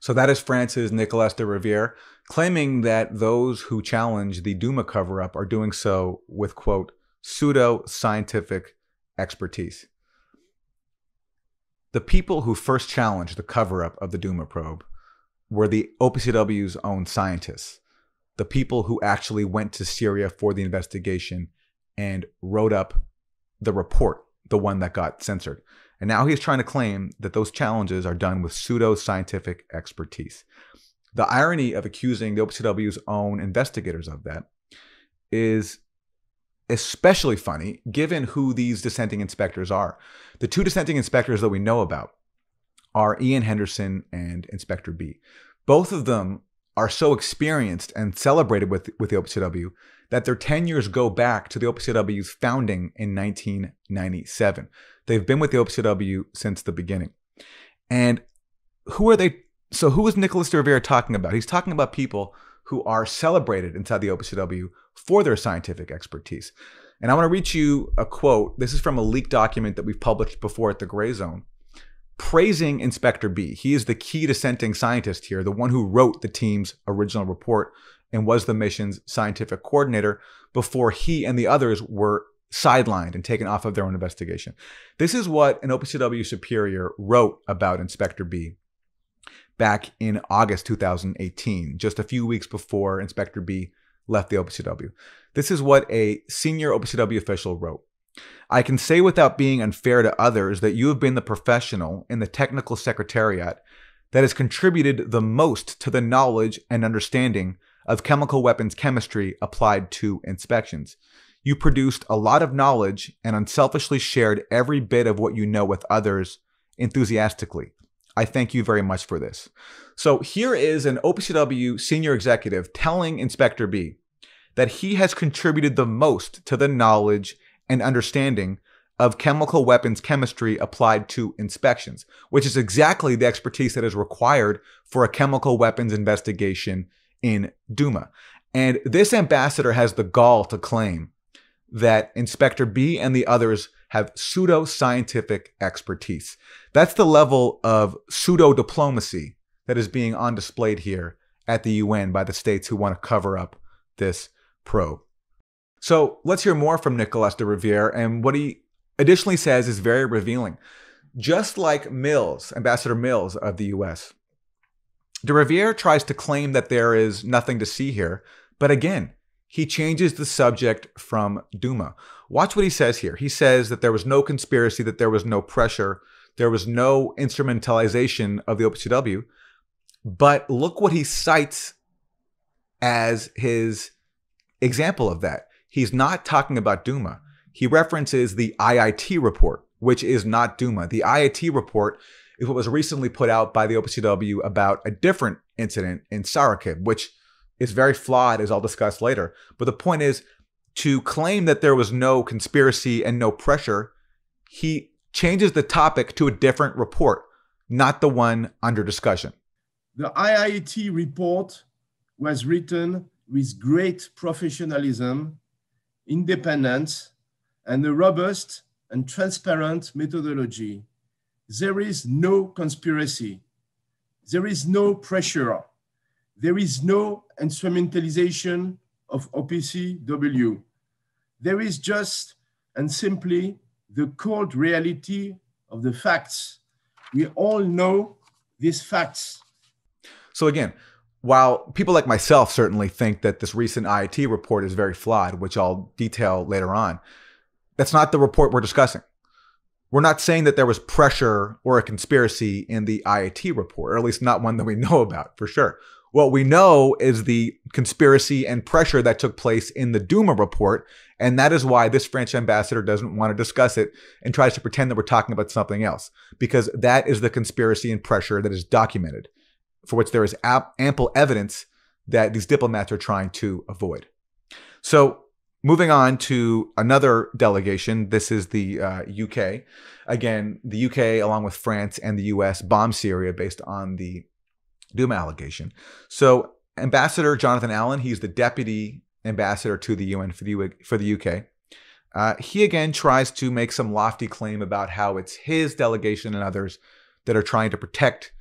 So that is France's Nicolas de Riviere claiming that those who challenge the Duma cover up are doing so with, quote, pseudo scientific expertise. The people who first challenged the cover up of the Duma probe were the OPCW's own scientists, the people who actually went to Syria for the investigation and wrote up the report, the one that got censored. And now he's trying to claim that those challenges are done with pseudo scientific expertise. The irony of accusing the OPCW's own investigators of that is especially funny given who these dissenting inspectors are. The two dissenting inspectors that we know about are Ian Henderson and Inspector B. Both of them are so experienced and celebrated with, with the OPCW that their tenures go back to the OPCW's founding in 1997. They've been with the OPCW since the beginning. And who are they? So, who is Nicolas de Riviere talking about? He's talking about people who are celebrated inside the OPCW for their scientific expertise. And I want to read you a quote. This is from a leaked document that we've published before at the Gray Zone praising Inspector B. He is the key dissenting scientist here, the one who wrote the team's original report and was the mission's scientific coordinator before he and the others were sidelined and taken off of their own investigation. This is what an OPCW superior wrote about Inspector B back in August 2018, just a few weeks before Inspector B left the OPCW. This is what a senior OPCW official wrote. I can say without being unfair to others that you have been the professional in the technical secretariat that has contributed the most to the knowledge and understanding of chemical weapons chemistry applied to inspections. You produced a lot of knowledge and unselfishly shared every bit of what you know with others enthusiastically. I thank you very much for this. So here is an OPCW senior executive telling Inspector B that he has contributed the most to the knowledge and understanding of chemical weapons chemistry applied to inspections, which is exactly the expertise that is required for a chemical weapons investigation in Duma. And this ambassador has the gall to claim that Inspector B and the others have pseudo scientific expertise. That's the level of pseudo diplomacy that is being on display here at the UN by the states who want to cover up this probe. So let's hear more from Nicolas de Riviere. And what he additionally says is very revealing. Just like Mills, Ambassador Mills of the US, De Riviere tries to claim that there is nothing to see here, but again, he changes the subject from Duma. Watch what he says here. He says that there was no conspiracy, that there was no pressure, there was no instrumentalization of the OPCW. But look what he cites as his example of that. He's not talking about Duma. He references the IIT report, which is not Duma. The IIT report is what was recently put out by the OPCW about a different incident in Sarakib, which is very flawed, as I'll discuss later. But the point is to claim that there was no conspiracy and no pressure, he changes the topic to a different report, not the one under discussion. The IIT report was written with great professionalism, independence, and a robust and transparent methodology. There is no conspiracy. There is no pressure. There is no instrumentalization of OPCW. There is just and simply the cold reality of the facts. We all know these facts. So, again, while people like myself certainly think that this recent IIT report is very flawed, which I'll detail later on, that's not the report we're discussing. We're not saying that there was pressure or a conspiracy in the IIT report, or at least not one that we [laughs] know about for sure. What we know is the conspiracy and pressure that took place in the Duma report. And that is why this French ambassador doesn't want to discuss it and tries to pretend that we're talking about something else, because that is the conspiracy and pressure that is documented, for which there is ample evidence that these diplomats are trying to avoid. So, moving on to another delegation, this is the uh, UK. Again, the UK, along with France and the US, bombed Syria based on the Duma allegation. So Ambassador Jonathan Allen, he's the deputy ambassador to the UN for the, for the UK. Uh, he again tries to make some lofty claim about how it's his delegation and others that are trying to protect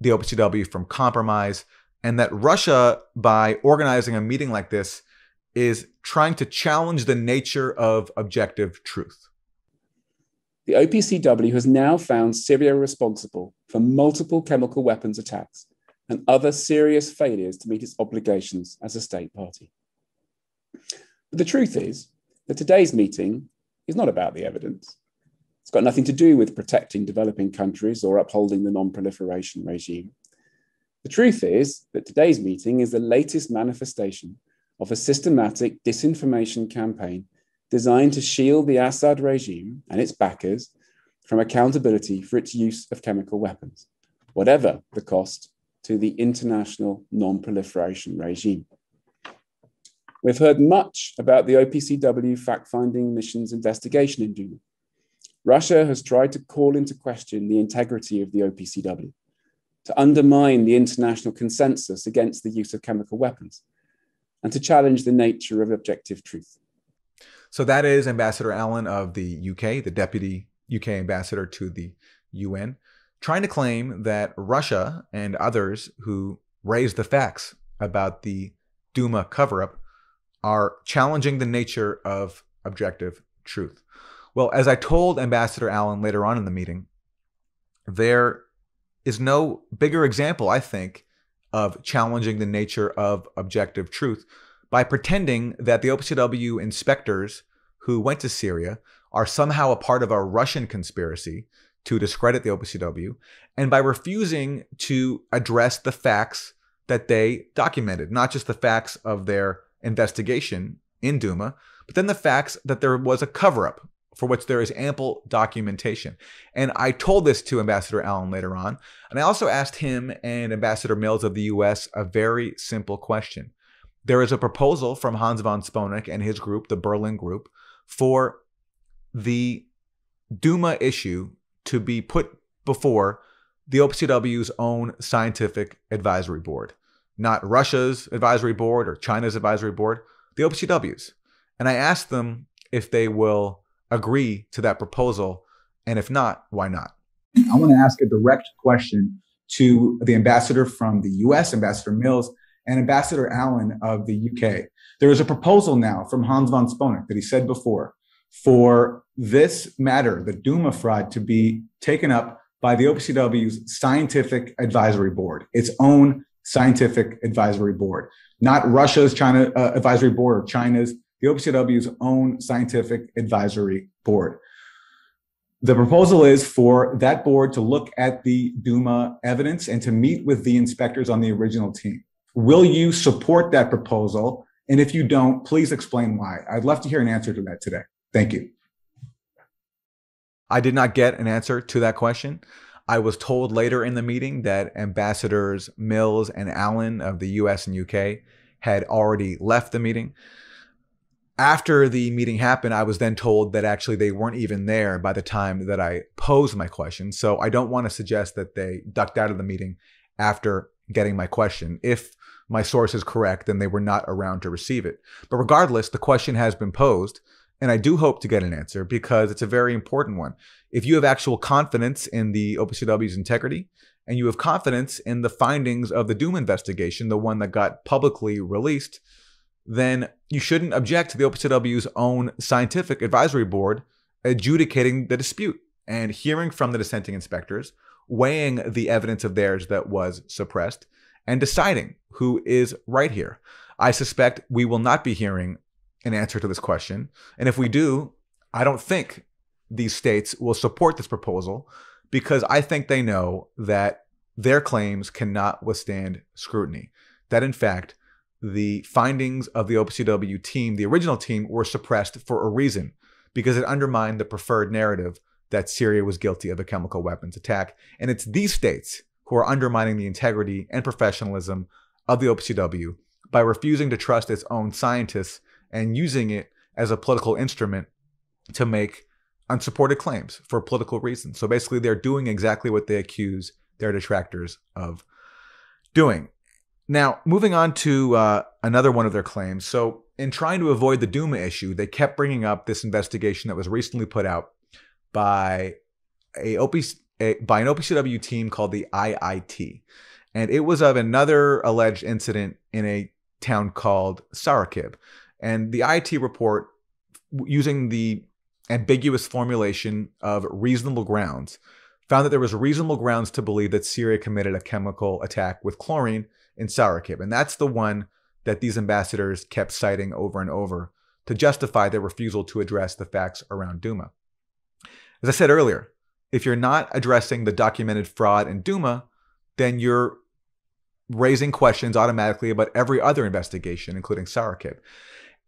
the OPCW from compromise, and that Russia, by organizing a meeting like this, is trying to challenge the nature of objective truth. The OPCW has now found Syria responsible for multiple chemical weapons attacks and other serious failures to meet its obligations as a state party. But the truth is that today's meeting is not about the evidence. It's got nothing to do with protecting developing countries or upholding the non proliferation regime. The truth is that today's meeting is the latest manifestation of a systematic disinformation campaign designed to shield the Assad regime and its backers from accountability for its use of chemical weapons, whatever the cost to the international non proliferation regime. We've heard much about the OPCW fact finding mission's investigation in Duma. Russia has tried to call into question the integrity of the OPCW, to undermine the international consensus against the use of chemical weapons, and to challenge the nature of objective truth. So that is Ambassador Allen of the UK, the deputy UK ambassador to the UN, trying to claim that Russia and others who raised the facts about the Duma cover up are challenging the nature of objective truth. Well, as I told Ambassador Allen later on in the meeting, there is no bigger example, I think, of challenging the nature of objective truth by pretending that the OPCW inspectors who went to Syria are somehow a part of a Russian conspiracy to discredit the OPCW, and by refusing to address the facts that they documented, not just the facts of their investigation in Duma, but then the facts that there was a cover up for which there is ample documentation. And I told this to Ambassador Allen later on. And I also asked him and Ambassador Mills of the US a very simple question. There is a proposal from Hans von Sponeck and his group, the Berlin Group, for the Duma issue to be put before the OPCW's own scientific advisory board, not Russia's advisory board or China's advisory board, the OPCW's. And I asked them if they will agree to that proposal, and if not, why not? I want to ask a direct question to the ambassador from the US, Ambassador Mills, and Ambassador Allen of the UK. There is a proposal now from Hans von Sponeck that he said before for this matter, the Duma fraud, to be taken up by the OPCW's Scientific Advisory Board, its own scientific advisory board, not Russia's China uh, advisory board or China's, the OPCW's own scientific advisory board. The proposal is for that board to look at the Duma evidence and to meet with the inspectors on the original team. Will you support that proposal? And if you don't, please explain why. I'd love to hear an answer to that today. Thank you. I did not get an answer to that question. I was told later in the meeting that Ambassadors Mills and Allen of the US and UK had already left the meeting. After the meeting happened, I was then told that actually they weren't even there by the time that I posed my question. So I don't want to suggest that they ducked out of the meeting after getting my question. If my source is correct, then they were not around to receive it. But regardless, the question has been posed. And I do hope to get an answer because it's a very important one. If you have actual confidence in the OPCW's integrity and you have confidence in the findings of the Duma investigation, the one that got publicly released, then you shouldn't object to the OPCW's own scientific advisory board adjudicating the dispute and hearing from the dissenting inspectors, weighing the evidence of theirs that was suppressed, and deciding who is right here. I suspect we will not be hearing an answer to this question. And if we do, I don't think these states will support this proposal because I think they know that their claims cannot withstand scrutiny. That in fact, the findings of the OPCW team, the original team, were suppressed for a reason because it undermined the preferred narrative that Syria was guilty of a chemical weapons attack. And it's these states who are undermining the integrity and professionalism of the OPCW by refusing to trust its own scientists and using it as a political instrument to make unsupported claims for political reasons. So basically, they're doing exactly what they accuse their detractors of doing. Now, moving on to uh, another one of their claims. So, in trying to avoid the Duma issue, they kept bringing up this investigation that was recently put out by a, a by an OPCW team called the IIT, and it was of another alleged incident in a town called Sarakib. And the IIT report, using the ambiguous formulation of reasonable grounds, found that there was reasonable grounds to believe that Syria committed a chemical attack with chlorine in Sarakib. And that's the one that these ambassadors kept citing over and over to justify their refusal to address the facts around Duma. As I said earlier, if you're not addressing the documented fraud in Duma, then you're raising questions automatically about every other investigation, including Sarakib.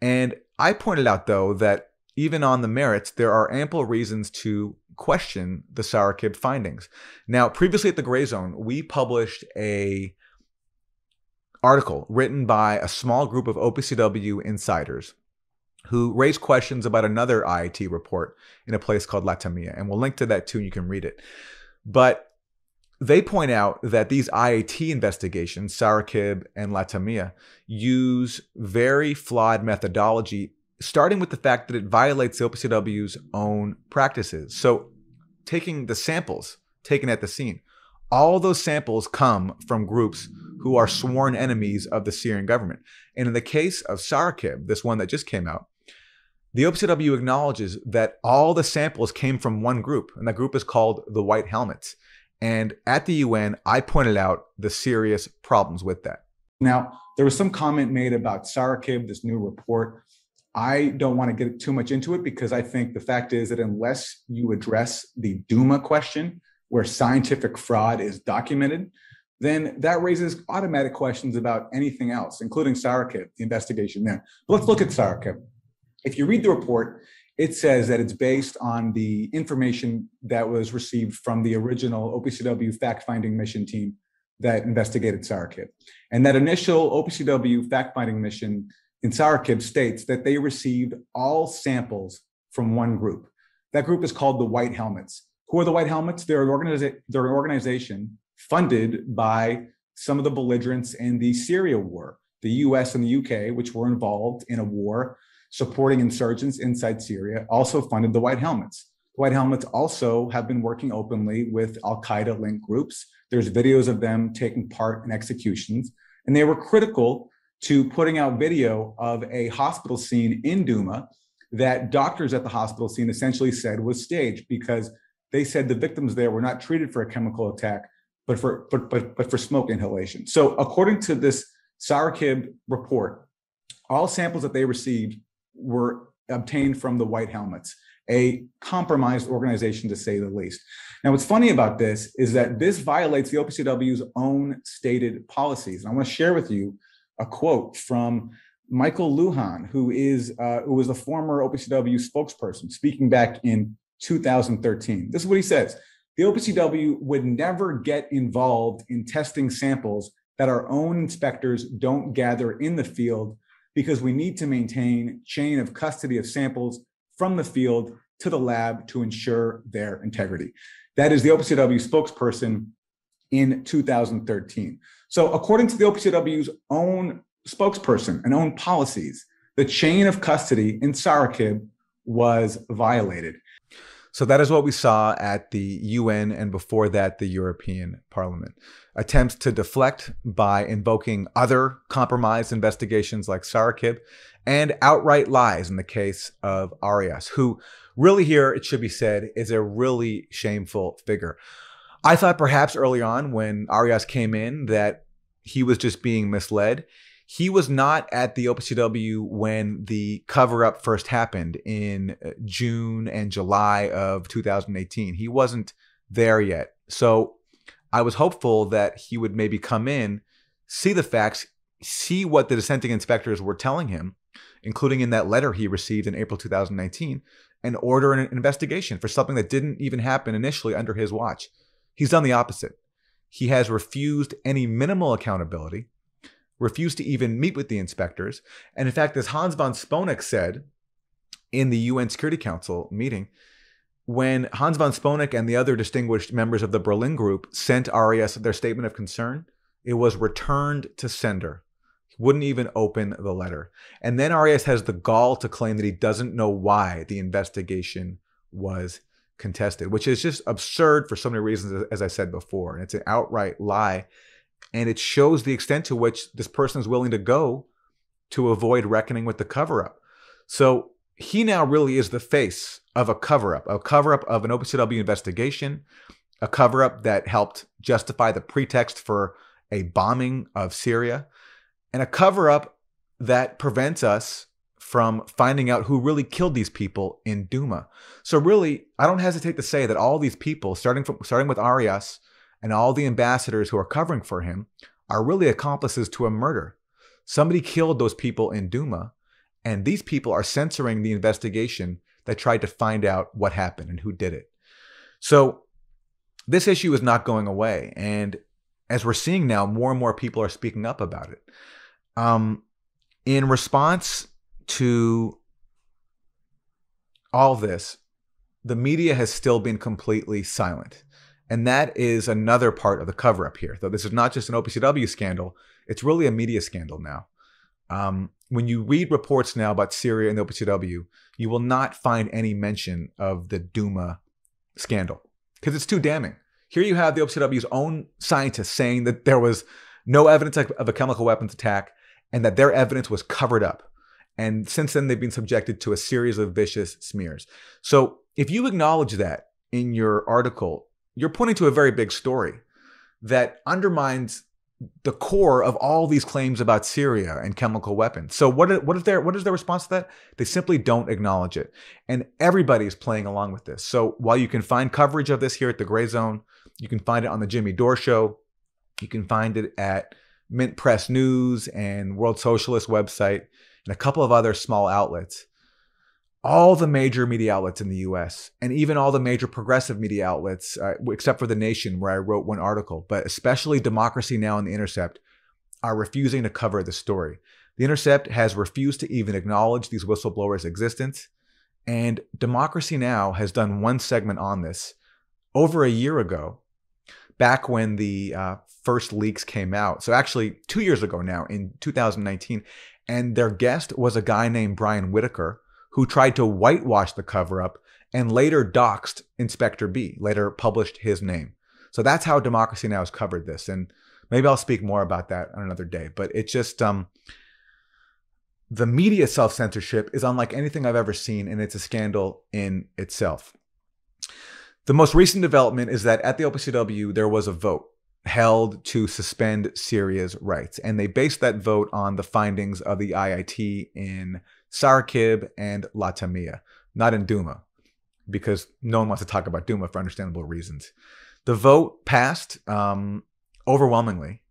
And I pointed out, though, that even on the merits, there are ample reasons to question the Sarakib findings. Now, previously at the Gray Zone, we published a article written by a small group of OPCW insiders who raised questions about another IIT report in a place called Latamia. And we'll link to that too, and you can read it. But they point out that these IIT investigations, Sarakib and Latamia, use very flawed methodology, starting with the fact that it violates the OPCW's own practices. So, taking the samples taken at the scene, all those samples come from groups who are sworn enemies of the Syrian government. And in the case of Sarakib, this one that just came out, the OPCW acknowledges that all the samples came from one group, and that group is called the White Helmets. And at the UN, I pointed out the serious problems with that. Now, there was some comment made about Sarakib, this new report. I don't want to get too much into it because I think the fact is that unless you address the Duma question, where scientific fraud is documented, then that raises automatic questions about anything else, including Sarakib, the investigation there. But let's look at Sarakib. If you read the report, it says that it's based on the information that was received from the original OPCW fact finding mission team that investigated Sarakib. And that initial OPCW fact finding mission in Sarakib states that they received all samples from one group. That group is called the White Helmets. Who are the White Helmets? They're an, organiza- they're an organization funded by some of the belligerents in the Syria war. The US and the UK, which were involved in a war supporting insurgents inside Syria, also funded the White Helmets. The White Helmets also have been working openly with Al Qaeda linked groups. There's videos of them taking part in executions, and they were critical to putting out video of a hospital scene in Duma that doctors at the hospital scene essentially said was staged because they said the victims there were not treated for a chemical attack, but for but but, but for smoke inhalation. So according to this SARAKIB report, all samples that they received were obtained from the White Helmets, a compromised organization to say the least. Now, what's funny about this is that this violates the OPCW's own stated policies. And I want to share with you a quote from Michael Luhan, who is uh, who was the former OPCW spokesperson, speaking back in 2013. This is what he says: The OPCW would never get involved in testing samples that our own inspectors don't gather in the field because we need to maintain chain of custody of samples from the field to the lab to ensure their integrity. That is the OPCW spokesperson in 2013. So, according to the OPCW's own spokesperson and own policies, the chain of custody in SARAKIB was violated. So that is what we saw at the UN and before that, the European Parliament. Attempts to deflect by invoking other compromised investigations like SARAKIB and outright lies in the case of Arias, who really here, it should be said, is a really shameful figure. I thought perhaps early on when Arias came in that he was just being misled he was not at the OPCW when the cover up first happened in uh, June and July of 2018. He wasn't there yet. So I was hopeful that he would maybe come in, see the facts, see what the dissenting inspectors were telling him, including in that letter he received in April 2019, and order an investigation for something that didn't even happen initially under his watch. He's done the opposite. He has refused any minimal accountability refused to even meet with the inspectors. And in fact, as Hans von Sponeck said in the UN Security Council meeting, when Hans von Sponeck and the other distinguished members of the Berlin group sent Arias their statement of concern, it was returned to sender. He wouldn't even open the letter. And then Arias has the gall to claim that he doesn't know why the investigation was contested, which is just absurd for so many reasons, as I said before. And it's an outright lie and it shows the extent to which this person is willing to go to avoid reckoning with the cover up. So he now really is the face of a cover up, a cover up of an OPCW investigation, a cover up that helped justify the pretext for a bombing of Syria, and a cover up that prevents us from finding out who really killed these people in Duma. So really, I don't hesitate to say that all these people, starting from starting with Arias and all the ambassadors who are covering for him are really accomplices to a murder. Somebody killed those people in Duma, and these people are censoring the investigation that tried to find out what happened and who did it. So this issue is not going away. And as we're seeing now, more and more people are speaking up about it. Um, in response to all this, the media has still been completely silent. And that is another part of the cover up here. Though this is not just an OPCW scandal, it's really a media scandal now. Um, when you read reports now about Syria and the OPCW, you will not find any mention of the Duma scandal because it's too damning. Here you have the OPCW's own scientists saying that there was no evidence of a chemical weapons attack and that their evidence was covered up. And since then, they've been subjected to a series of vicious smears. So if you acknowledge that in your article, you're pointing to a very big story that undermines the core of all these claims about Syria and chemical weapons. So what what is their what is their response to that? They simply don't acknowledge it. And everybody is playing along with this. So while you can find coverage of this here at the Gray Zone, you can find it on the Jimmy Dore show, you can find it at Mint Press News and World Socialist website and a couple of other small outlets all the major media outlets in the US and even all the major progressive media outlets, uh, except for The Nation, where I wrote one article, but especially Democracy Now! and The Intercept, are refusing to cover the story. The Intercept has refused to even acknowledge these whistleblowers' existence. And Democracy Now! has done one segment on this over a year ago, back when the uh, first leaks came out. So, actually, two years ago now, in 2019. And their guest was a guy named Brian Whitaker who tried to whitewash the cover up and later doxed Inspector B, later published his name. So that's how Democracy Now! has covered this. And maybe I'll speak more about that on another day. But it's just um, the media self censorship is unlike anything I've ever seen, and it's a scandal in itself. The most recent development is that at the OPCW, there was a vote held to suspend Syria's rights. And they based that vote on the findings of the IIT in Sarkib and Latamia, not in Duma, because no one wants to talk about Duma for understandable reasons. The vote passed um, overwhelmingly.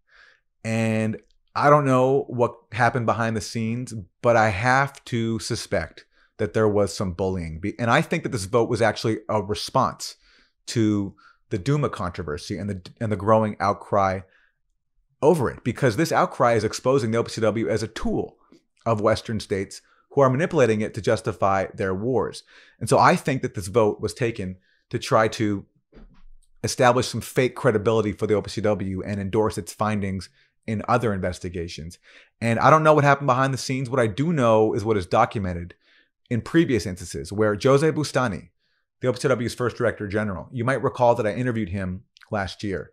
And I don't know what happened behind the scenes, but I have to suspect that there was some bullying. And I think that this vote was actually a response to the Duma controversy and the and the growing outcry over it because this outcry is exposing the OPCW as a tool of Western states who are manipulating it to justify their wars. And so I think that this vote was taken to try to establish some fake credibility for the OPCW and endorse its findings in other investigations. And I don't know what happened behind the scenes. What I do know is what is documented in previous instances where Jose Bustani, the OPCW's first director general. You might recall that I interviewed him last year,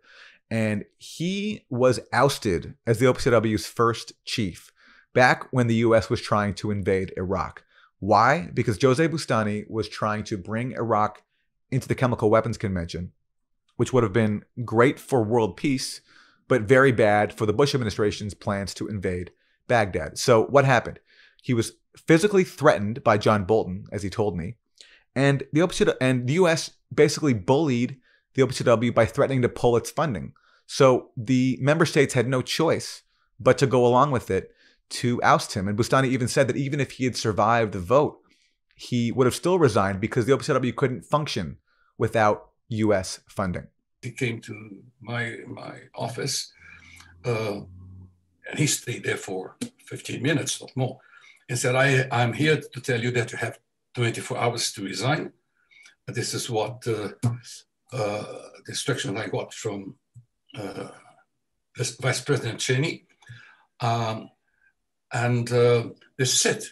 and he was ousted as the OPCW's first chief back when the US was trying to invade Iraq. Why? Because Jose Bustani was trying to bring Iraq into the Chemical Weapons Convention, which would have been great for world peace, but very bad for the Bush administration's plans to invade Baghdad. So, what happened? He was physically threatened by John Bolton, as he told me, and the and the US basically bullied the OPCW by threatening to pull its funding. So the member states had no choice but to go along with it to oust him. And Bustani even said that even if he had survived the vote, he would have still resigned because the OPCW couldn't function without US funding. He came to my my office uh, and he stayed there for 15 minutes, not more, and said, I, I'm here to tell you that you have 24 hours to resign. This is what uh, uh, the instruction I got from uh, Vice President Cheney. Um, and uh, is it.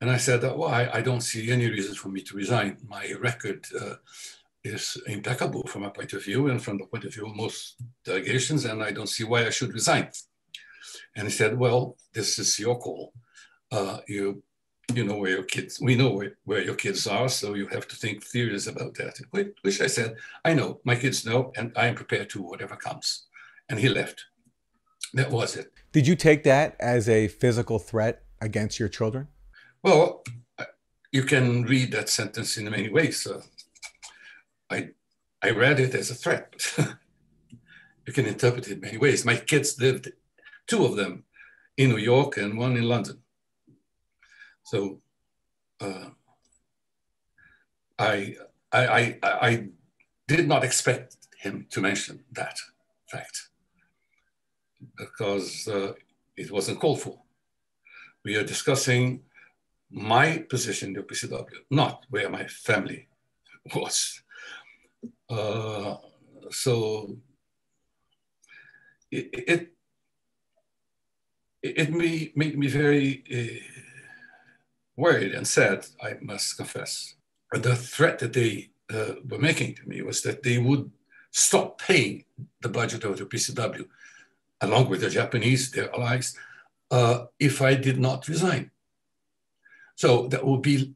And I said, well, I, I, don't see any reason for me to resign. My record uh, is impeccable from my point of view and from the point of view of most delegations, and I don't see why I should resign. And he said, well, this is your call. Uh, you you know where your kids, we know where, where your kids are, so you have to think serious about that. Which I said, I know, my kids know, and I am prepared to whatever comes. And he left. That was it. Did you take that as a physical threat against your children? Well, you can read that sentence in many ways. Uh, I, I read it as a threat. [laughs] you can interpret it many ways. My kids lived, two of them, in New York and one in London. So uh, I, I, I, I did not expect him to mention that fact because uh, it wasn't called for. We are discussing my position in the OPCW, not where my family [laughs] was. Uh, so it, it, it made, made me very uh, worried and sad, I must confess. The threat that they uh, were making to me was that they would stop paying the budget of the PCW, along with the Japanese, their allies, uh, if I did not resign. So that would be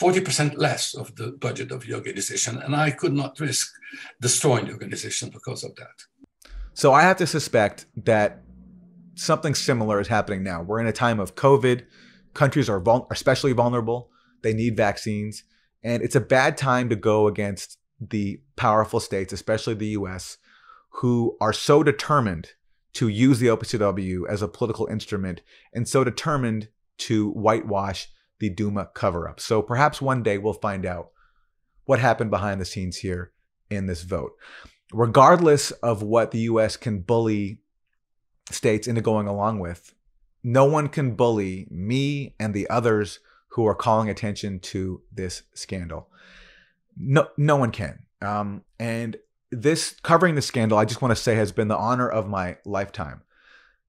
40% less of the budget of the organization, and I could not risk destroying the organization because of that. So I have to suspect that something similar is happening now. We're in a time of COVID countries are vul- especially vulnerable. They need vaccines. And it's a bad time to go against the powerful states, especially the US, who are so determined to use the OPCW as a political instrument and so determined to whitewash the Duma cover up. So perhaps one day we'll find out what happened behind the scenes here in this vote. Regardless of what the US can bully states into going along with, no one can bully me and the others who are calling attention to this scandal. No, no one can. Um, and this covering the scandal, I just want to say, has been the honor of my lifetime.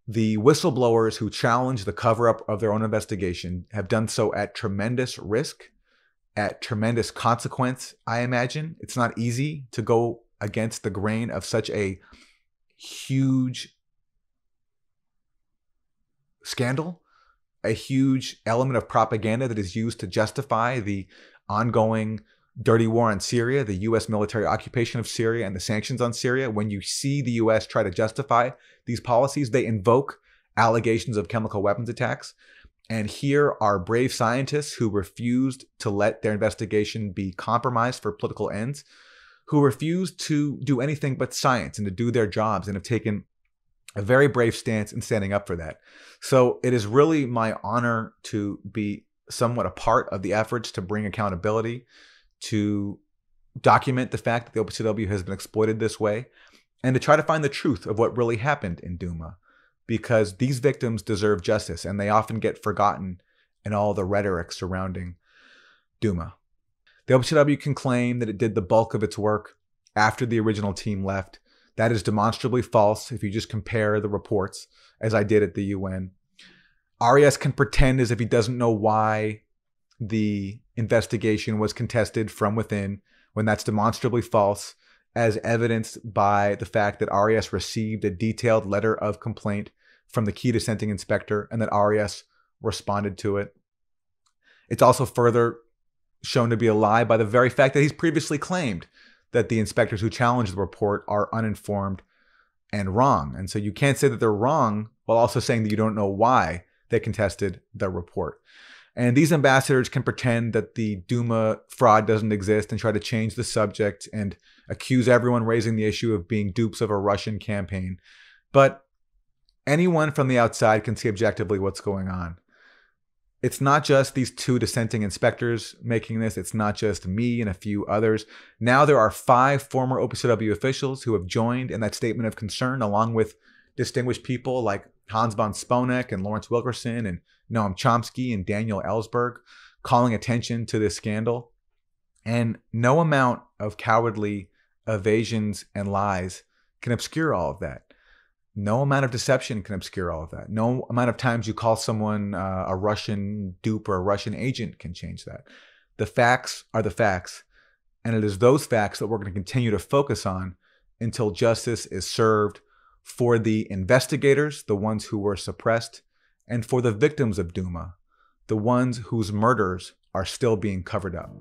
The whistleblowers who challenge the cover up of their own investigation have done so at tremendous risk, at tremendous consequence, I imagine. It's not easy to go against the grain of such a huge scandal, a huge element of propaganda that is used to justify the ongoing dirty war on Syria, the US military occupation of Syria, and the sanctions on Syria, when you see the US try to justify these policies, they invoke allegations of chemical weapons attacks. And here are brave scientists who refused to let their investigation be compromised for political ends, who refused to do anything but science and to do their jobs and have taken a very brave stance in standing up for that. So it is really my honor to be somewhat a part of the efforts to bring accountability, to document the fact that the OPCW has been exploited this way, and to try to find the truth of what really happened in Duma because these victims deserve justice and they often get forgotten in all the rhetoric surrounding Duma. The OPCW can claim that it did the bulk of its work after the original team left. That is demonstrably false if you just compare the reports, as I did at the UN. Arias can pretend as if he doesn't know why the investigation was contested from within when that's demonstrably false as evidenced by the fact that Arias received a detailed letter of complaint from the key dissenting inspector and that Arias responded to it. It's also further shown to be a lie by the very fact that he's previously claimed that the inspectors who challenged the report are uninformed and wrong. And so you can't say that they're wrong while also saying that you don't know why they contested the report. And these ambassadors can pretend that the Duma fraud doesn't exist and try to change the subject and accuse everyone raising the issue of being dupes of a Russian campaign. But anyone from the outside can see objectively what's going on. It's not just these two dissenting inspectors making this, it's not just me and a few others. Now there are five former OPCW officials who have joined in that statement of concern, along with distinguished people like Hans von Sponeck and Lawrence Wilkerson and Noam Chomsky and Daniel Ellsberg calling attention to this scandal. And no amount of cowardly evasions and lies can obscure all of that. No amount of deception can obscure all of that. No amount of times you call someone uh, a Russian dupe or a Russian agent can change that. The facts are the facts. And it is those facts that we're going to continue to focus on until justice is served for the investigators, the ones who were suppressed, and for the victims of Duma, the ones whose murders are still being covered up.